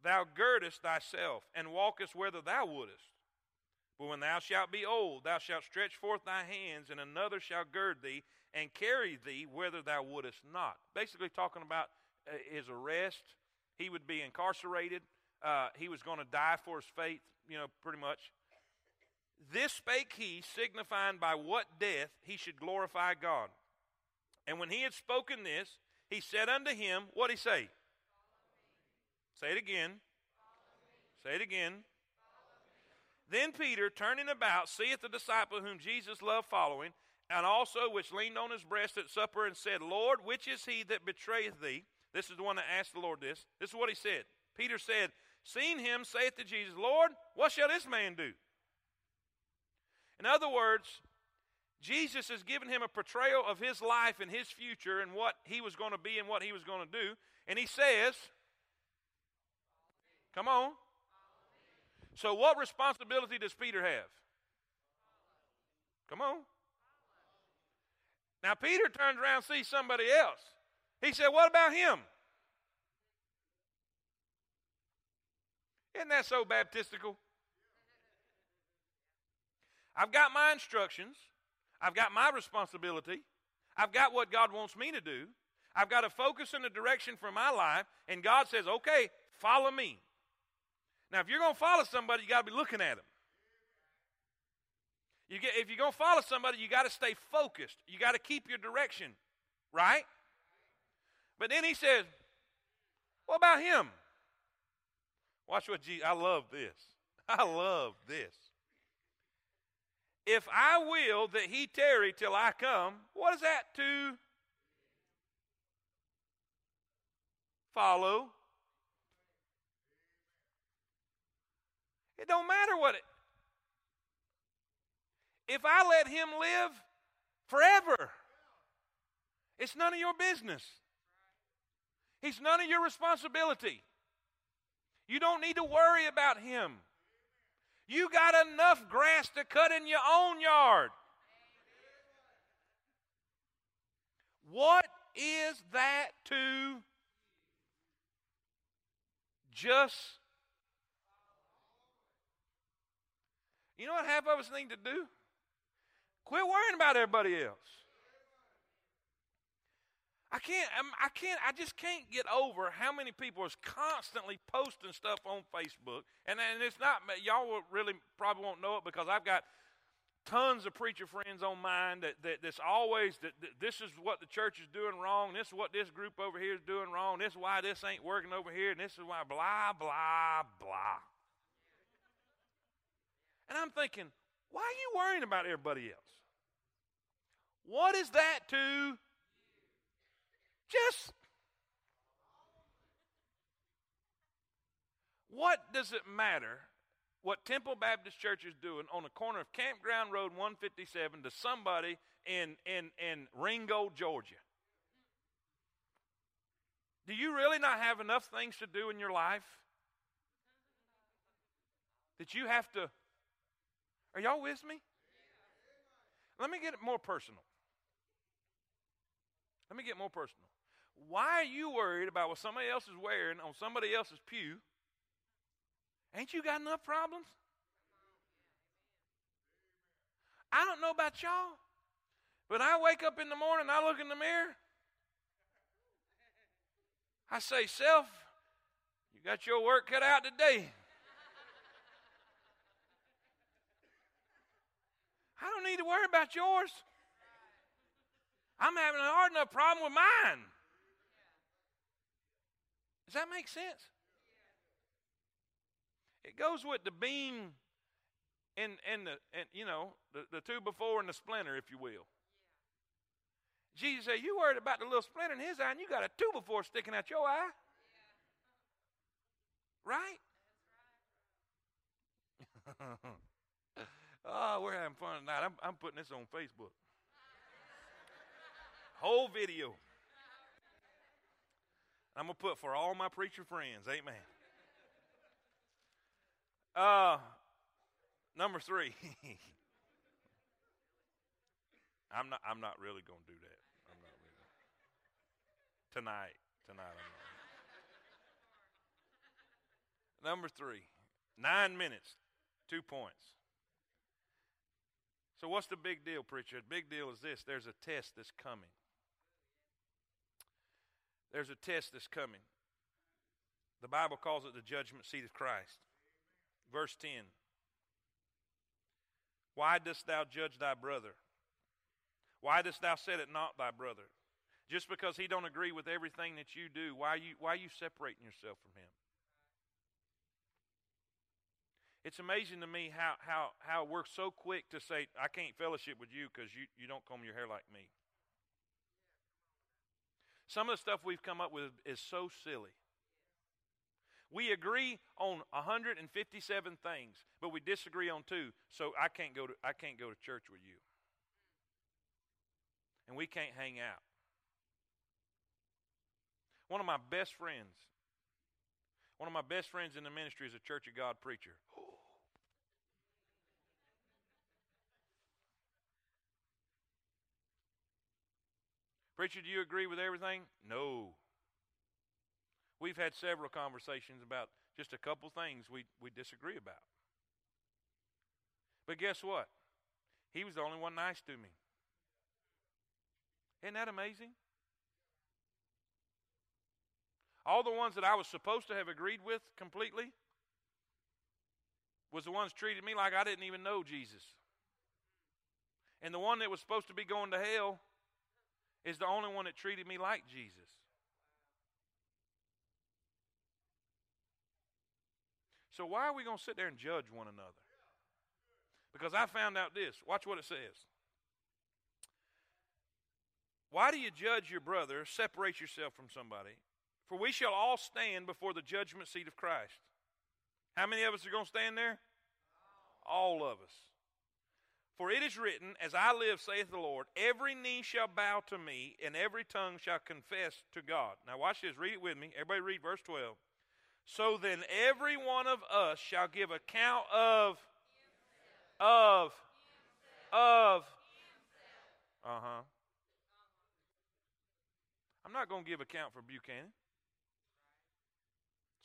thou girdest thyself, and walkest whither thou wouldest. But when thou shalt be old, thou shalt stretch forth thy hands, and another shall gird thee and carry thee whither thou wouldest not. Basically, talking about uh, his arrest. He would be incarcerated uh, he was going to die for his faith, you know, pretty much. This spake he, signifying by what death he should glorify God. And when he had spoken this, he said unto him, What he say? Say it again. Say it again. Then Peter, turning about, seeth the disciple whom Jesus loved following, and also which leaned on his breast at supper and said, Lord, which is he that betrayeth thee? This is the one that asked the Lord this. This is what he said. Peter said, Seeing him, saith to Jesus, Lord, what shall this man do? In other words, Jesus has given him a portrayal of his life and his future and what he was going to be and what he was going to do. And he says, Come on. So, what responsibility does Peter have? Come on. Now, Peter turns around and sees somebody else. He said, What about him? Isn't that so baptistical? I've got my instructions. I've got my responsibility. I've got what God wants me to do. I've got to focus in the direction for my life. And God says, okay, follow me. Now, if you're going to follow somebody, you got to be looking at them. You get, if you're going to follow somebody, you got to stay focused. You got to keep your direction, right? But then he says, what about him? Watch what Jesus, I love this. I love this. If I will that he tarry till I come, what is that to follow? It don't matter what it. If I let him live forever, it's none of your business. He's none of your responsibility. You don't need to worry about him. You got enough grass to cut in your own yard. What is that to just You know what half of us need to do? Quit worrying about everybody else. I can't, I can't, I just can't get over how many people is constantly posting stuff on Facebook. And, and it's not, y'all really probably won't know it because I've got tons of preacher friends on mine that, that that's always that, that, this is what the church is doing wrong. This is what this group over here is doing wrong. This is why this ain't working over here. And this is why blah blah blah. And i'm thinking why are you worrying about everybody else? What is that to just what does it matter what Temple Baptist Church is doing on the corner of Campground Road 157 to somebody in, in, in Ringgold, Georgia? Do you really not have enough things to do in your life that you have to? Are y'all with me? Let me get it more personal. Let me get more personal. Why are you worried about what somebody else is wearing on somebody else's pew Ain't you got enough problems? I don't know about y'all, but I wake up in the morning, I look in the mirror, I say, Self, you got your work cut out today. I don't need to worry about yours. I'm having a hard enough problem with mine. Does that make sense? It goes with the beam and and the and you know the, the two before and the splinter, if you will. Jesus said, You worried about the little splinter in his eye, and you got a two before sticking out your eye. Right? oh, we're having fun tonight. I'm, I'm putting this on Facebook. Whole video. I'm going to put for all my preacher friends. Amen. Uh, number three. I'm not. I'm not really going to do that. I'm not really. Tonight. Tonight. I'm not. Number three. Nine minutes. Two points. So what's the big deal, preacher? The big deal is this: there's a test that's coming. There's a test that's coming. The Bible calls it the judgment seat of Christ. Verse 10 Why dost thou judge thy brother? Why dost thou set it not thy brother? Just because he don't agree with everything that you do, why are you, why are you separating yourself from him? It's amazing to me how, how, how we're so quick to say, I can't fellowship with you because you, you don't comb your hair like me. Some of the stuff we've come up with is so silly. We agree on 157 things, but we disagree on two. So I can't go to I can't go to church with you. And we can't hang out. One of my best friends, one of my best friends in the ministry is a Church of God preacher. Preacher, do you agree with everything? No. We've had several conversations about just a couple things we, we disagree about. But guess what? He was the only one nice to me. Isn't that amazing? All the ones that I was supposed to have agreed with completely was the ones treated me like I didn't even know Jesus. And the one that was supposed to be going to hell is the only one that treated me like Jesus. So why are we going to sit there and judge one another? Because I found out this. Watch what it says. Why do you judge your brother, separate yourself from somebody? For we shall all stand before the judgment seat of Christ. How many of us are going to stand there? All of us. For it is written, As I live, saith the Lord, every knee shall bow to me, and every tongue shall confess to God. Now, watch this. Read it with me. Everybody read verse 12. So then, every one of us shall give account of, of, of. Uh huh. I'm not going to give account for Buchanan.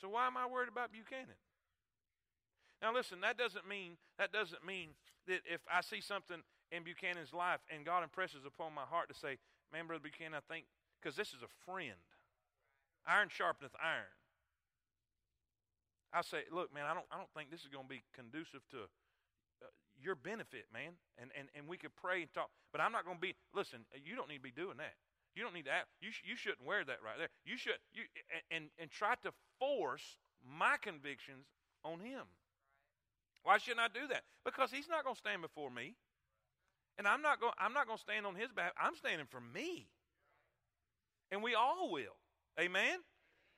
So why am I worried about Buchanan? Now listen, that doesn't mean that doesn't mean that if I see something in Buchanan's life and God impresses upon my heart to say, "Man, brother Buchanan, I think because this is a friend. Iron sharpeneth iron." I say, "Look, man, I don't I don't think this is going to be conducive to uh, your benefit, man. And, and, and we could pray and talk. But I'm not going to be, listen, you don't need to be doing that. You don't need to act. You, sh- you shouldn't wear that right there. You should, you, and, and try to force my convictions on him. Why shouldn't I do that? Because he's not going to stand before me. And I'm not going I'm not going to stand on his behalf. I'm standing for me. And we all will. Amen.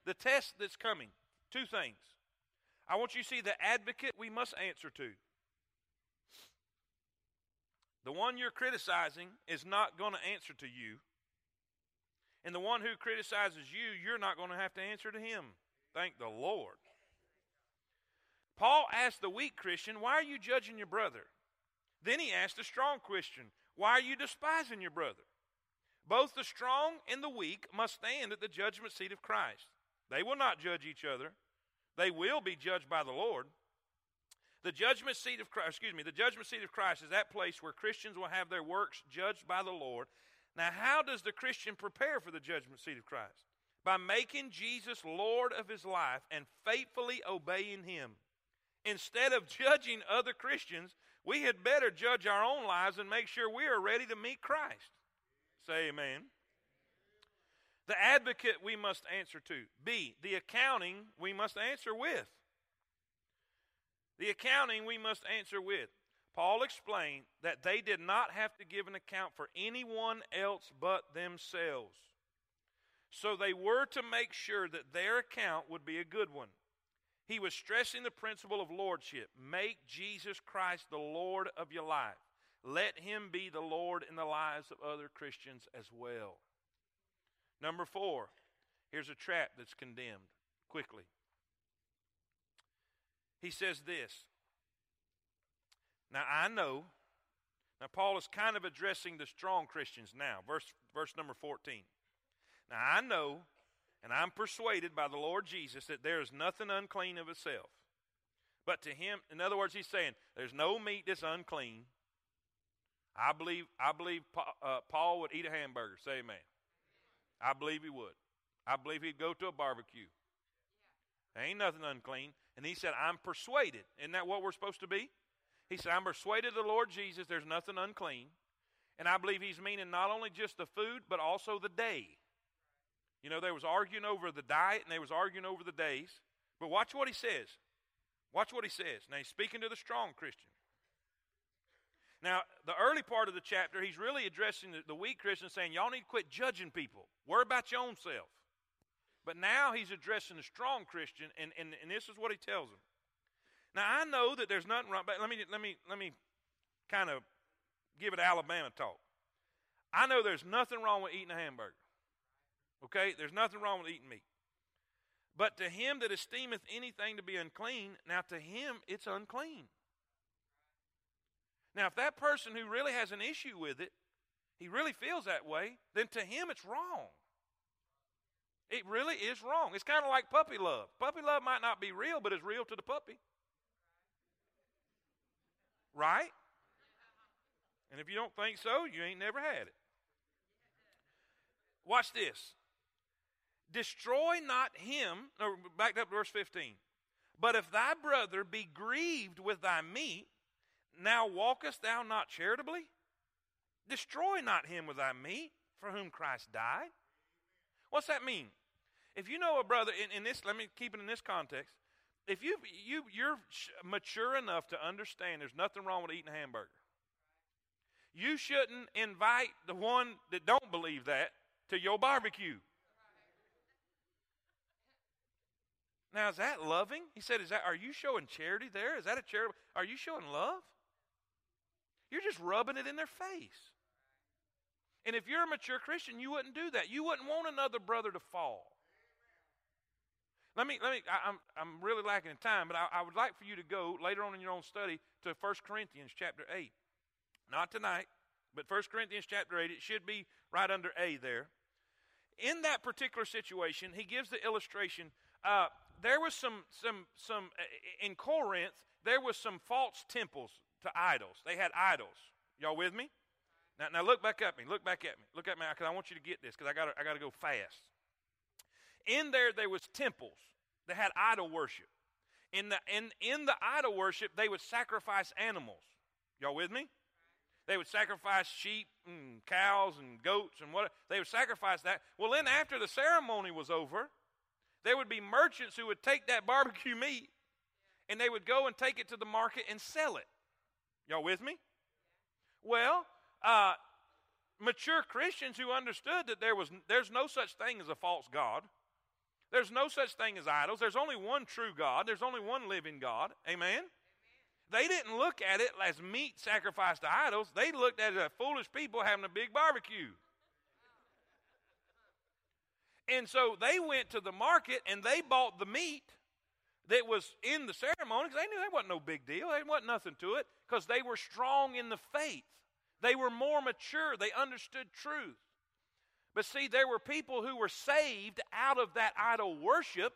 The test that's coming. Two things. I want you to see the advocate we must answer to. The one you're criticizing is not going to answer to you. And the one who criticizes you, you're not going to have to answer to him. Thank the Lord. Paul asked the weak Christian, Why are you judging your brother? Then he asked the strong Christian, Why are you despising your brother? Both the strong and the weak must stand at the judgment seat of Christ. They will not judge each other, they will be judged by the Lord. The judgment seat of Christ, excuse me, the judgment seat of Christ is that place where Christians will have their works judged by the Lord. Now, how does the Christian prepare for the judgment seat of Christ? By making Jesus Lord of his life and faithfully obeying him. Instead of judging other Christians, we had better judge our own lives and make sure we are ready to meet Christ. Say amen. The advocate we must answer to. B, the accounting we must answer with. The accounting we must answer with. Paul explained that they did not have to give an account for anyone else but themselves. So they were to make sure that their account would be a good one. He was stressing the principle of lordship. Make Jesus Christ the Lord of your life. Let him be the Lord in the lives of other Christians as well. Number four, here's a trap that's condemned quickly. He says this. Now I know, now Paul is kind of addressing the strong Christians now, verse, verse number 14. Now I know, and I'm persuaded by the Lord Jesus that there is nothing unclean of itself. But to him, in other words, he's saying, there's no meat that's unclean. I believe, I believe uh, Paul would eat a hamburger. Say amen. I believe he would. I believe he'd go to a barbecue. There ain't nothing unclean. And he said, I'm persuaded. Isn't that what we're supposed to be? He said, I'm persuaded of the Lord Jesus, there's nothing unclean. And I believe he's meaning not only just the food, but also the day. You know, they was arguing over the diet and they was arguing over the days. But watch what he says. Watch what he says. Now he's speaking to the strong Christian. Now, the early part of the chapter, he's really addressing the, weak Christian, saying, Y'all need to quit judging people. Worry about your own self. But now he's addressing the strong Christian, and, and, and this is what he tells them. Now I know that there's nothing wrong, but let me let me let me kind of give it Alabama talk. I know there's nothing wrong with eating a hamburger. Okay? There's nothing wrong with eating meat. But to him that esteemeth anything to be unclean, now to him it's unclean. Now, if that person who really has an issue with it, he really feels that way, then to him it's wrong. It really is wrong. It's kind of like puppy love. Puppy love might not be real, but it's real to the puppy. Right? And if you don't think so, you ain't never had it. Watch this. Destroy not him, no, back up to verse 15. But if thy brother be grieved with thy meat, now walkest thou not charitably? Destroy not him with thy meat, for whom Christ died. What's that mean? If you know a brother in, in this, let me keep it in this context. If you you you're mature enough to understand, there's nothing wrong with eating a hamburger. You shouldn't invite the one that don't believe that to your barbecue. Now, is that loving? He said, "Is that? Are you showing charity there? Is that a charity? Are you showing love? You're just rubbing it in their face." And if you're a mature Christian, you wouldn't do that. You wouldn't want another brother to fall. Let me, let me, I, am I'm, I'm really lacking in time, but I, I would like for you to go later on in your own study to 1 Corinthians chapter 8. Not tonight, but 1 Corinthians chapter 8. It should be right under A there. In that particular situation, he gives the illustration. Uh, there was some, some, some, uh, in Corinth, there was some false temples to idols. They had idols. Y'all with me? Now, now look back at me. Look back at me. Look at me because I want you to get this because I got I got to go fast. In there, there was temples that had idol worship. In the, in, in the idol worship, they would sacrifice animals. Y'all with me? They would sacrifice sheep and cows and goats and what they would sacrifice that. Well, then after the ceremony was over, there would be merchants who would take that barbecue meat and they would go and take it to the market and sell it. Y'all with me? Well, uh, mature Christians who understood that there was there's no such thing as a false god. There's no such thing as idols. There's only one true God. There's only one living God. Amen? Amen? They didn't look at it as meat sacrificed to idols. They looked at it as foolish people having a big barbecue. And so they went to the market and they bought the meat that was in the ceremony because they knew there wasn't no big deal. There wasn't nothing to it because they were strong in the faith. They were more mature. They understood truth. But see, there were people who were saved out of that idol worship.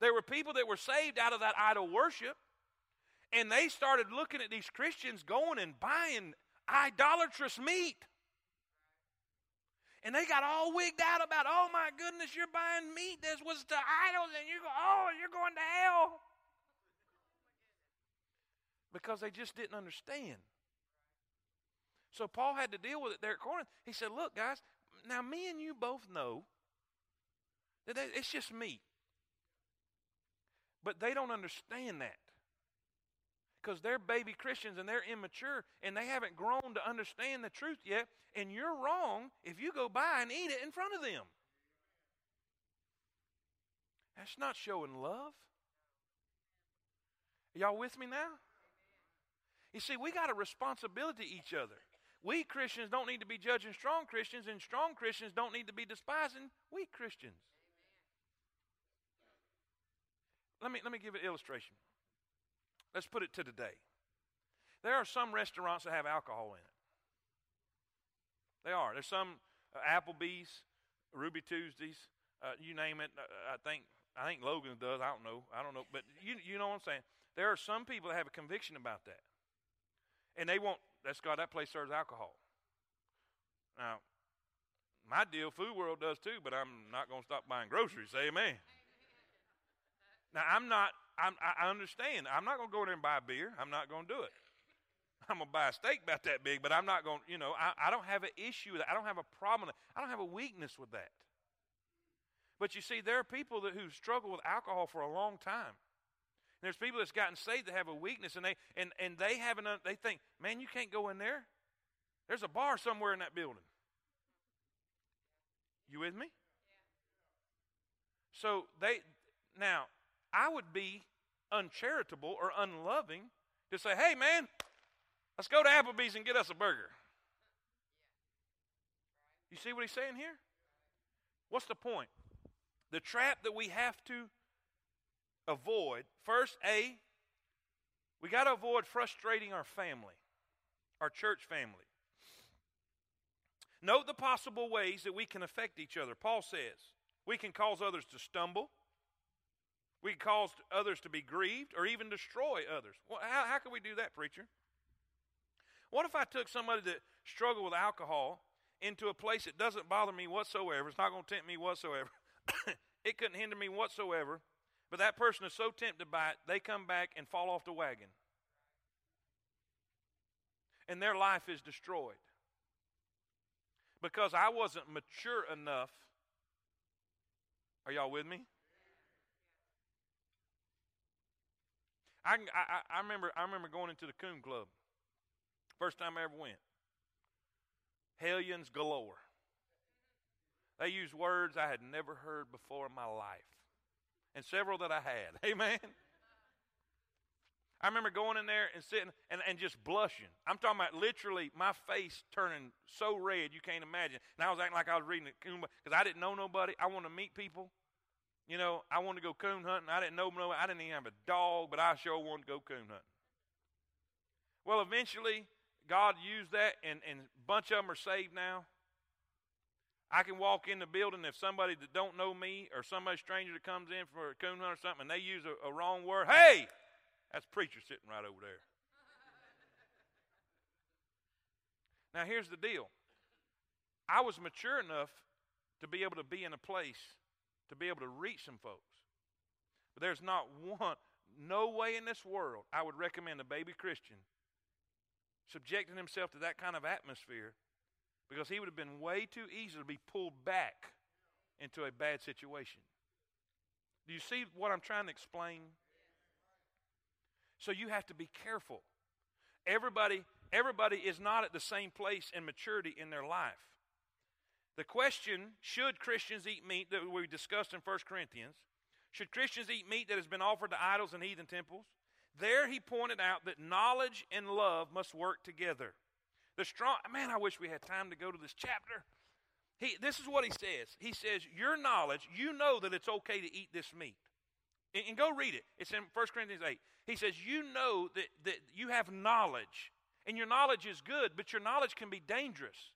There were people that were saved out of that idol worship, and they started looking at these Christians going and buying idolatrous meat. And they got all wigged out about, oh my goodness, you're buying meat. This was to idols, and you go, oh, you're going to hell. Because they just didn't understand. So Paul had to deal with it there at Corinth. He said, look, guys, now me and you both know that it's just meat. But they don't understand that because they're baby Christians and they're immature and they haven't grown to understand the truth yet. And you're wrong if you go by and eat it in front of them. That's not showing love. Y'all with me now? You see, we got a responsibility to each other. We Christians don't need to be judging strong Christians, and strong Christians don't need to be despising weak Christians. Let me, let me give an illustration. Let's put it to today. There are some restaurants that have alcohol in it. They are. There's some uh, Applebee's, Ruby Tuesdays, uh, you name it. Uh, I think I think Logan does. I don't know. I don't know. But you you know what I'm saying. There are some people that have a conviction about that, and they won't. That's God. That place serves alcohol. Now, my deal, Food World does too. But I'm not going to stop buying groceries. Amen. Now I'm not I'm, i understand. I'm not going to go there and buy a beer. I'm not going to do it. I'm going to buy a steak about that big, but I'm not going to, you know, I, I don't have an issue with that. I don't have a problem. I don't have a weakness with that. But you see, there are people that, who struggle with alcohol for a long time. And there's people that's gotten saved that have a weakness, and they and, and they haven't. They think, man, you can't go in there. There's a bar somewhere in that building. You with me? So they now I would be uncharitable or unloving to say, hey, man, let's go to Applebee's and get us a burger. You see what he's saying here? What's the point? The trap that we have to avoid first, A, we got to avoid frustrating our family, our church family. Note the possible ways that we can affect each other. Paul says we can cause others to stumble, we cause others to be grieved or even destroy others. Well, how, how can we do that, preacher? What if I took somebody that struggled with alcohol into a place that doesn't bother me whatsoever? It's not going to tempt me whatsoever. it couldn't hinder me whatsoever. But that person is so tempted by it, they come back and fall off the wagon. And their life is destroyed. Because I wasn't mature enough. Are y'all with me? I, I, I, remember, I remember going into the Coon Club. First time I ever went. Hellions galore. They used words I had never heard before in my life, and several that I had. Amen. I remember going in there and sitting and, and just blushing. I'm talking about literally my face turning so red you can't imagine. And I was acting like I was reading Coon because I didn't know nobody. I want to meet people. You know, I wanted to go coon hunting. I didn't know no. I didn't even have a dog, but I sure wanted to go coon hunting. Well, eventually, God used that, and, and a bunch of them are saved now. I can walk in the building if somebody that don't know me or somebody stranger that comes in for a coon hunt or something, and they use a, a wrong word. Hey, that's preacher sitting right over there. now, here's the deal. I was mature enough to be able to be in a place to be able to reach some folks. But there's not one, no way in this world I would recommend a baby Christian subjecting himself to that kind of atmosphere because he would have been way too easy to be pulled back into a bad situation. Do you see what I'm trying to explain? So you have to be careful. Everybody everybody is not at the same place in maturity in their life. The question should Christians eat meat that we discussed in 1 Corinthians? Should Christians eat meat that has been offered to idols and heathen temples? There he pointed out that knowledge and love must work together. The strong man, I wish we had time to go to this chapter. He, this is what he says. He says, Your knowledge, you know that it's okay to eat this meat. And, and go read it. It's in 1 Corinthians 8. He says, You know that, that you have knowledge, and your knowledge is good, but your knowledge can be dangerous.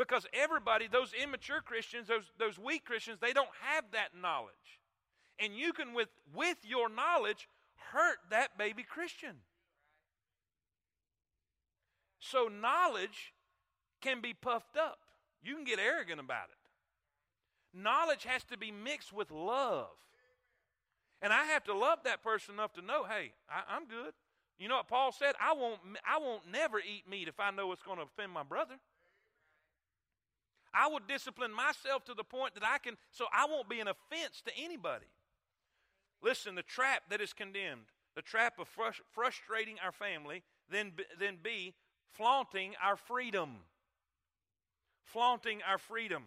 Because everybody, those immature Christians, those, those weak Christians, they don't have that knowledge. And you can, with, with your knowledge, hurt that baby Christian. So, knowledge can be puffed up. You can get arrogant about it. Knowledge has to be mixed with love. And I have to love that person enough to know, hey, I, am good. You know what Paul said? I won't, I won't never eat meat if I know it's going to offend my brother. I will discipline myself to the point that I can, so I won't be an offense to anybody. Listen, the trap that is condemned, the trap of frust- frustrating our family, then, then B, flaunting our freedom. Flaunting our freedom.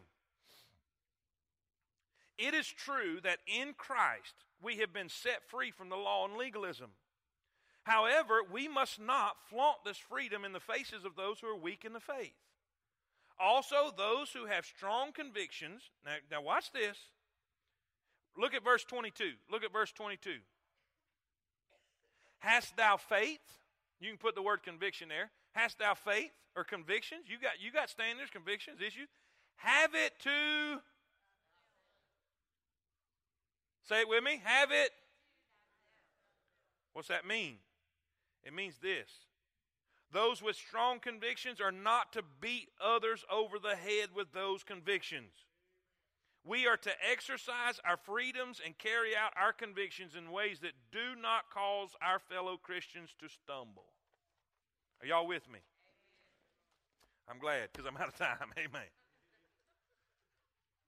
It is true that in Christ we have been set free from the law and legalism. However, we must not flaunt this freedom in the faces of those who are weak in the faith. Also, those who have strong convictions. Now, now watch this. Look at verse 22. Look at verse 22. Hast thou faith? You can put the word conviction there. Hast thou faith or convictions? You got you got standards, convictions, issues. Have it to Say it with me. Have it. What's that mean? It means this. Those with strong convictions are not to beat others over the head with those convictions. We are to exercise our freedoms and carry out our convictions in ways that do not cause our fellow Christians to stumble. Are y'all with me? I'm glad because I'm out of time. Amen.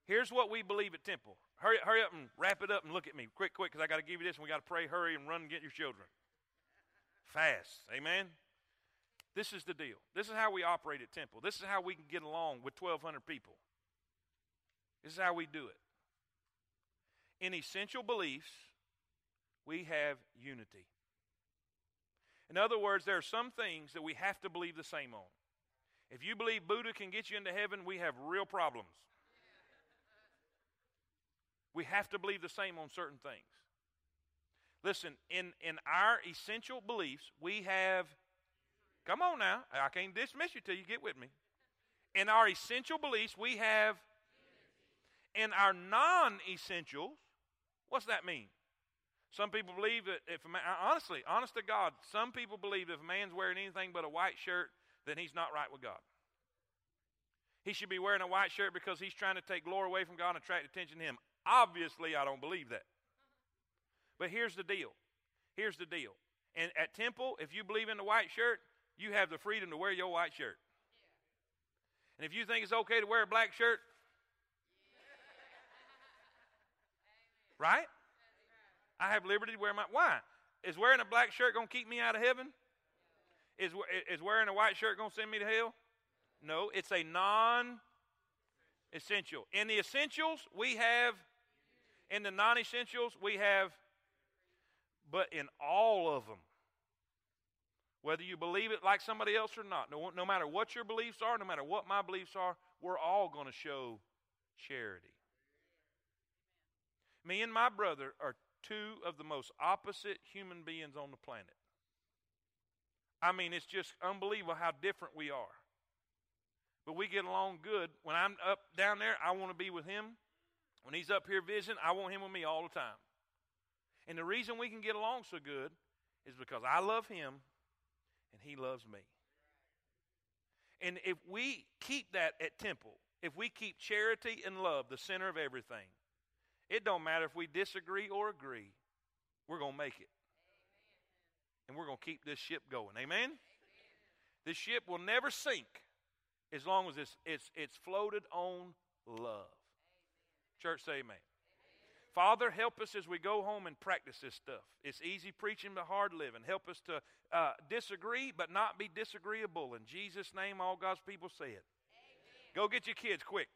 Here's what we believe at Temple. Hurry, hurry up and wrap it up and look at me. Quick, quick, because I got to give you this and we got to pray. Hurry and run and get your children. Fast. Amen. This is the deal. This is how we operate at Temple. This is how we can get along with 1,200 people. This is how we do it. In essential beliefs, we have unity. In other words, there are some things that we have to believe the same on. If you believe Buddha can get you into heaven, we have real problems. We have to believe the same on certain things. Listen, in, in our essential beliefs, we have, come on now, I can't dismiss you till you get with me. In our essential beliefs, we have, in our non essentials, what's that mean? Some people believe that if honestly, honest to God, some people believe if a man's wearing anything but a white shirt, then he's not right with God. He should be wearing a white shirt because he's trying to take glory away from God and attract attention to him. Obviously, I don't believe that. But here's the deal. Here's the deal. And at Temple, if you believe in the white shirt, you have the freedom to wear your white shirt. And if you think it's okay to wear a black shirt, right? I have liberty to wear my. Why? Is wearing a black shirt going to keep me out of heaven? Is, is wearing a white shirt going to send me to hell? No, it's a non essential. In the essentials, we have in the non essentials, we have, but in all of them, whether you believe it like somebody else or not, no, no matter what your beliefs are, no matter what my beliefs are, we're all going to show charity. Me and my brother are two of the most opposite human beings on the planet. I mean, it's just unbelievable how different we are. But we get along good. When I'm up down there, I want to be with him. When he's up here visiting, I want him with me all the time. And the reason we can get along so good is because I love him and he loves me. And if we keep that at temple, if we keep charity and love the center of everything, it don't matter if we disagree or agree, we're going to make it. Amen. And we're going to keep this ship going. Amen? Amen? This ship will never sink as long as it's, it's, it's floated on love. Church, say amen. amen. Father, help us as we go home and practice this stuff. It's easy preaching, but hard living. Help us to uh, disagree, but not be disagreeable. In Jesus' name, all God's people say it. Amen. Go get your kids quick.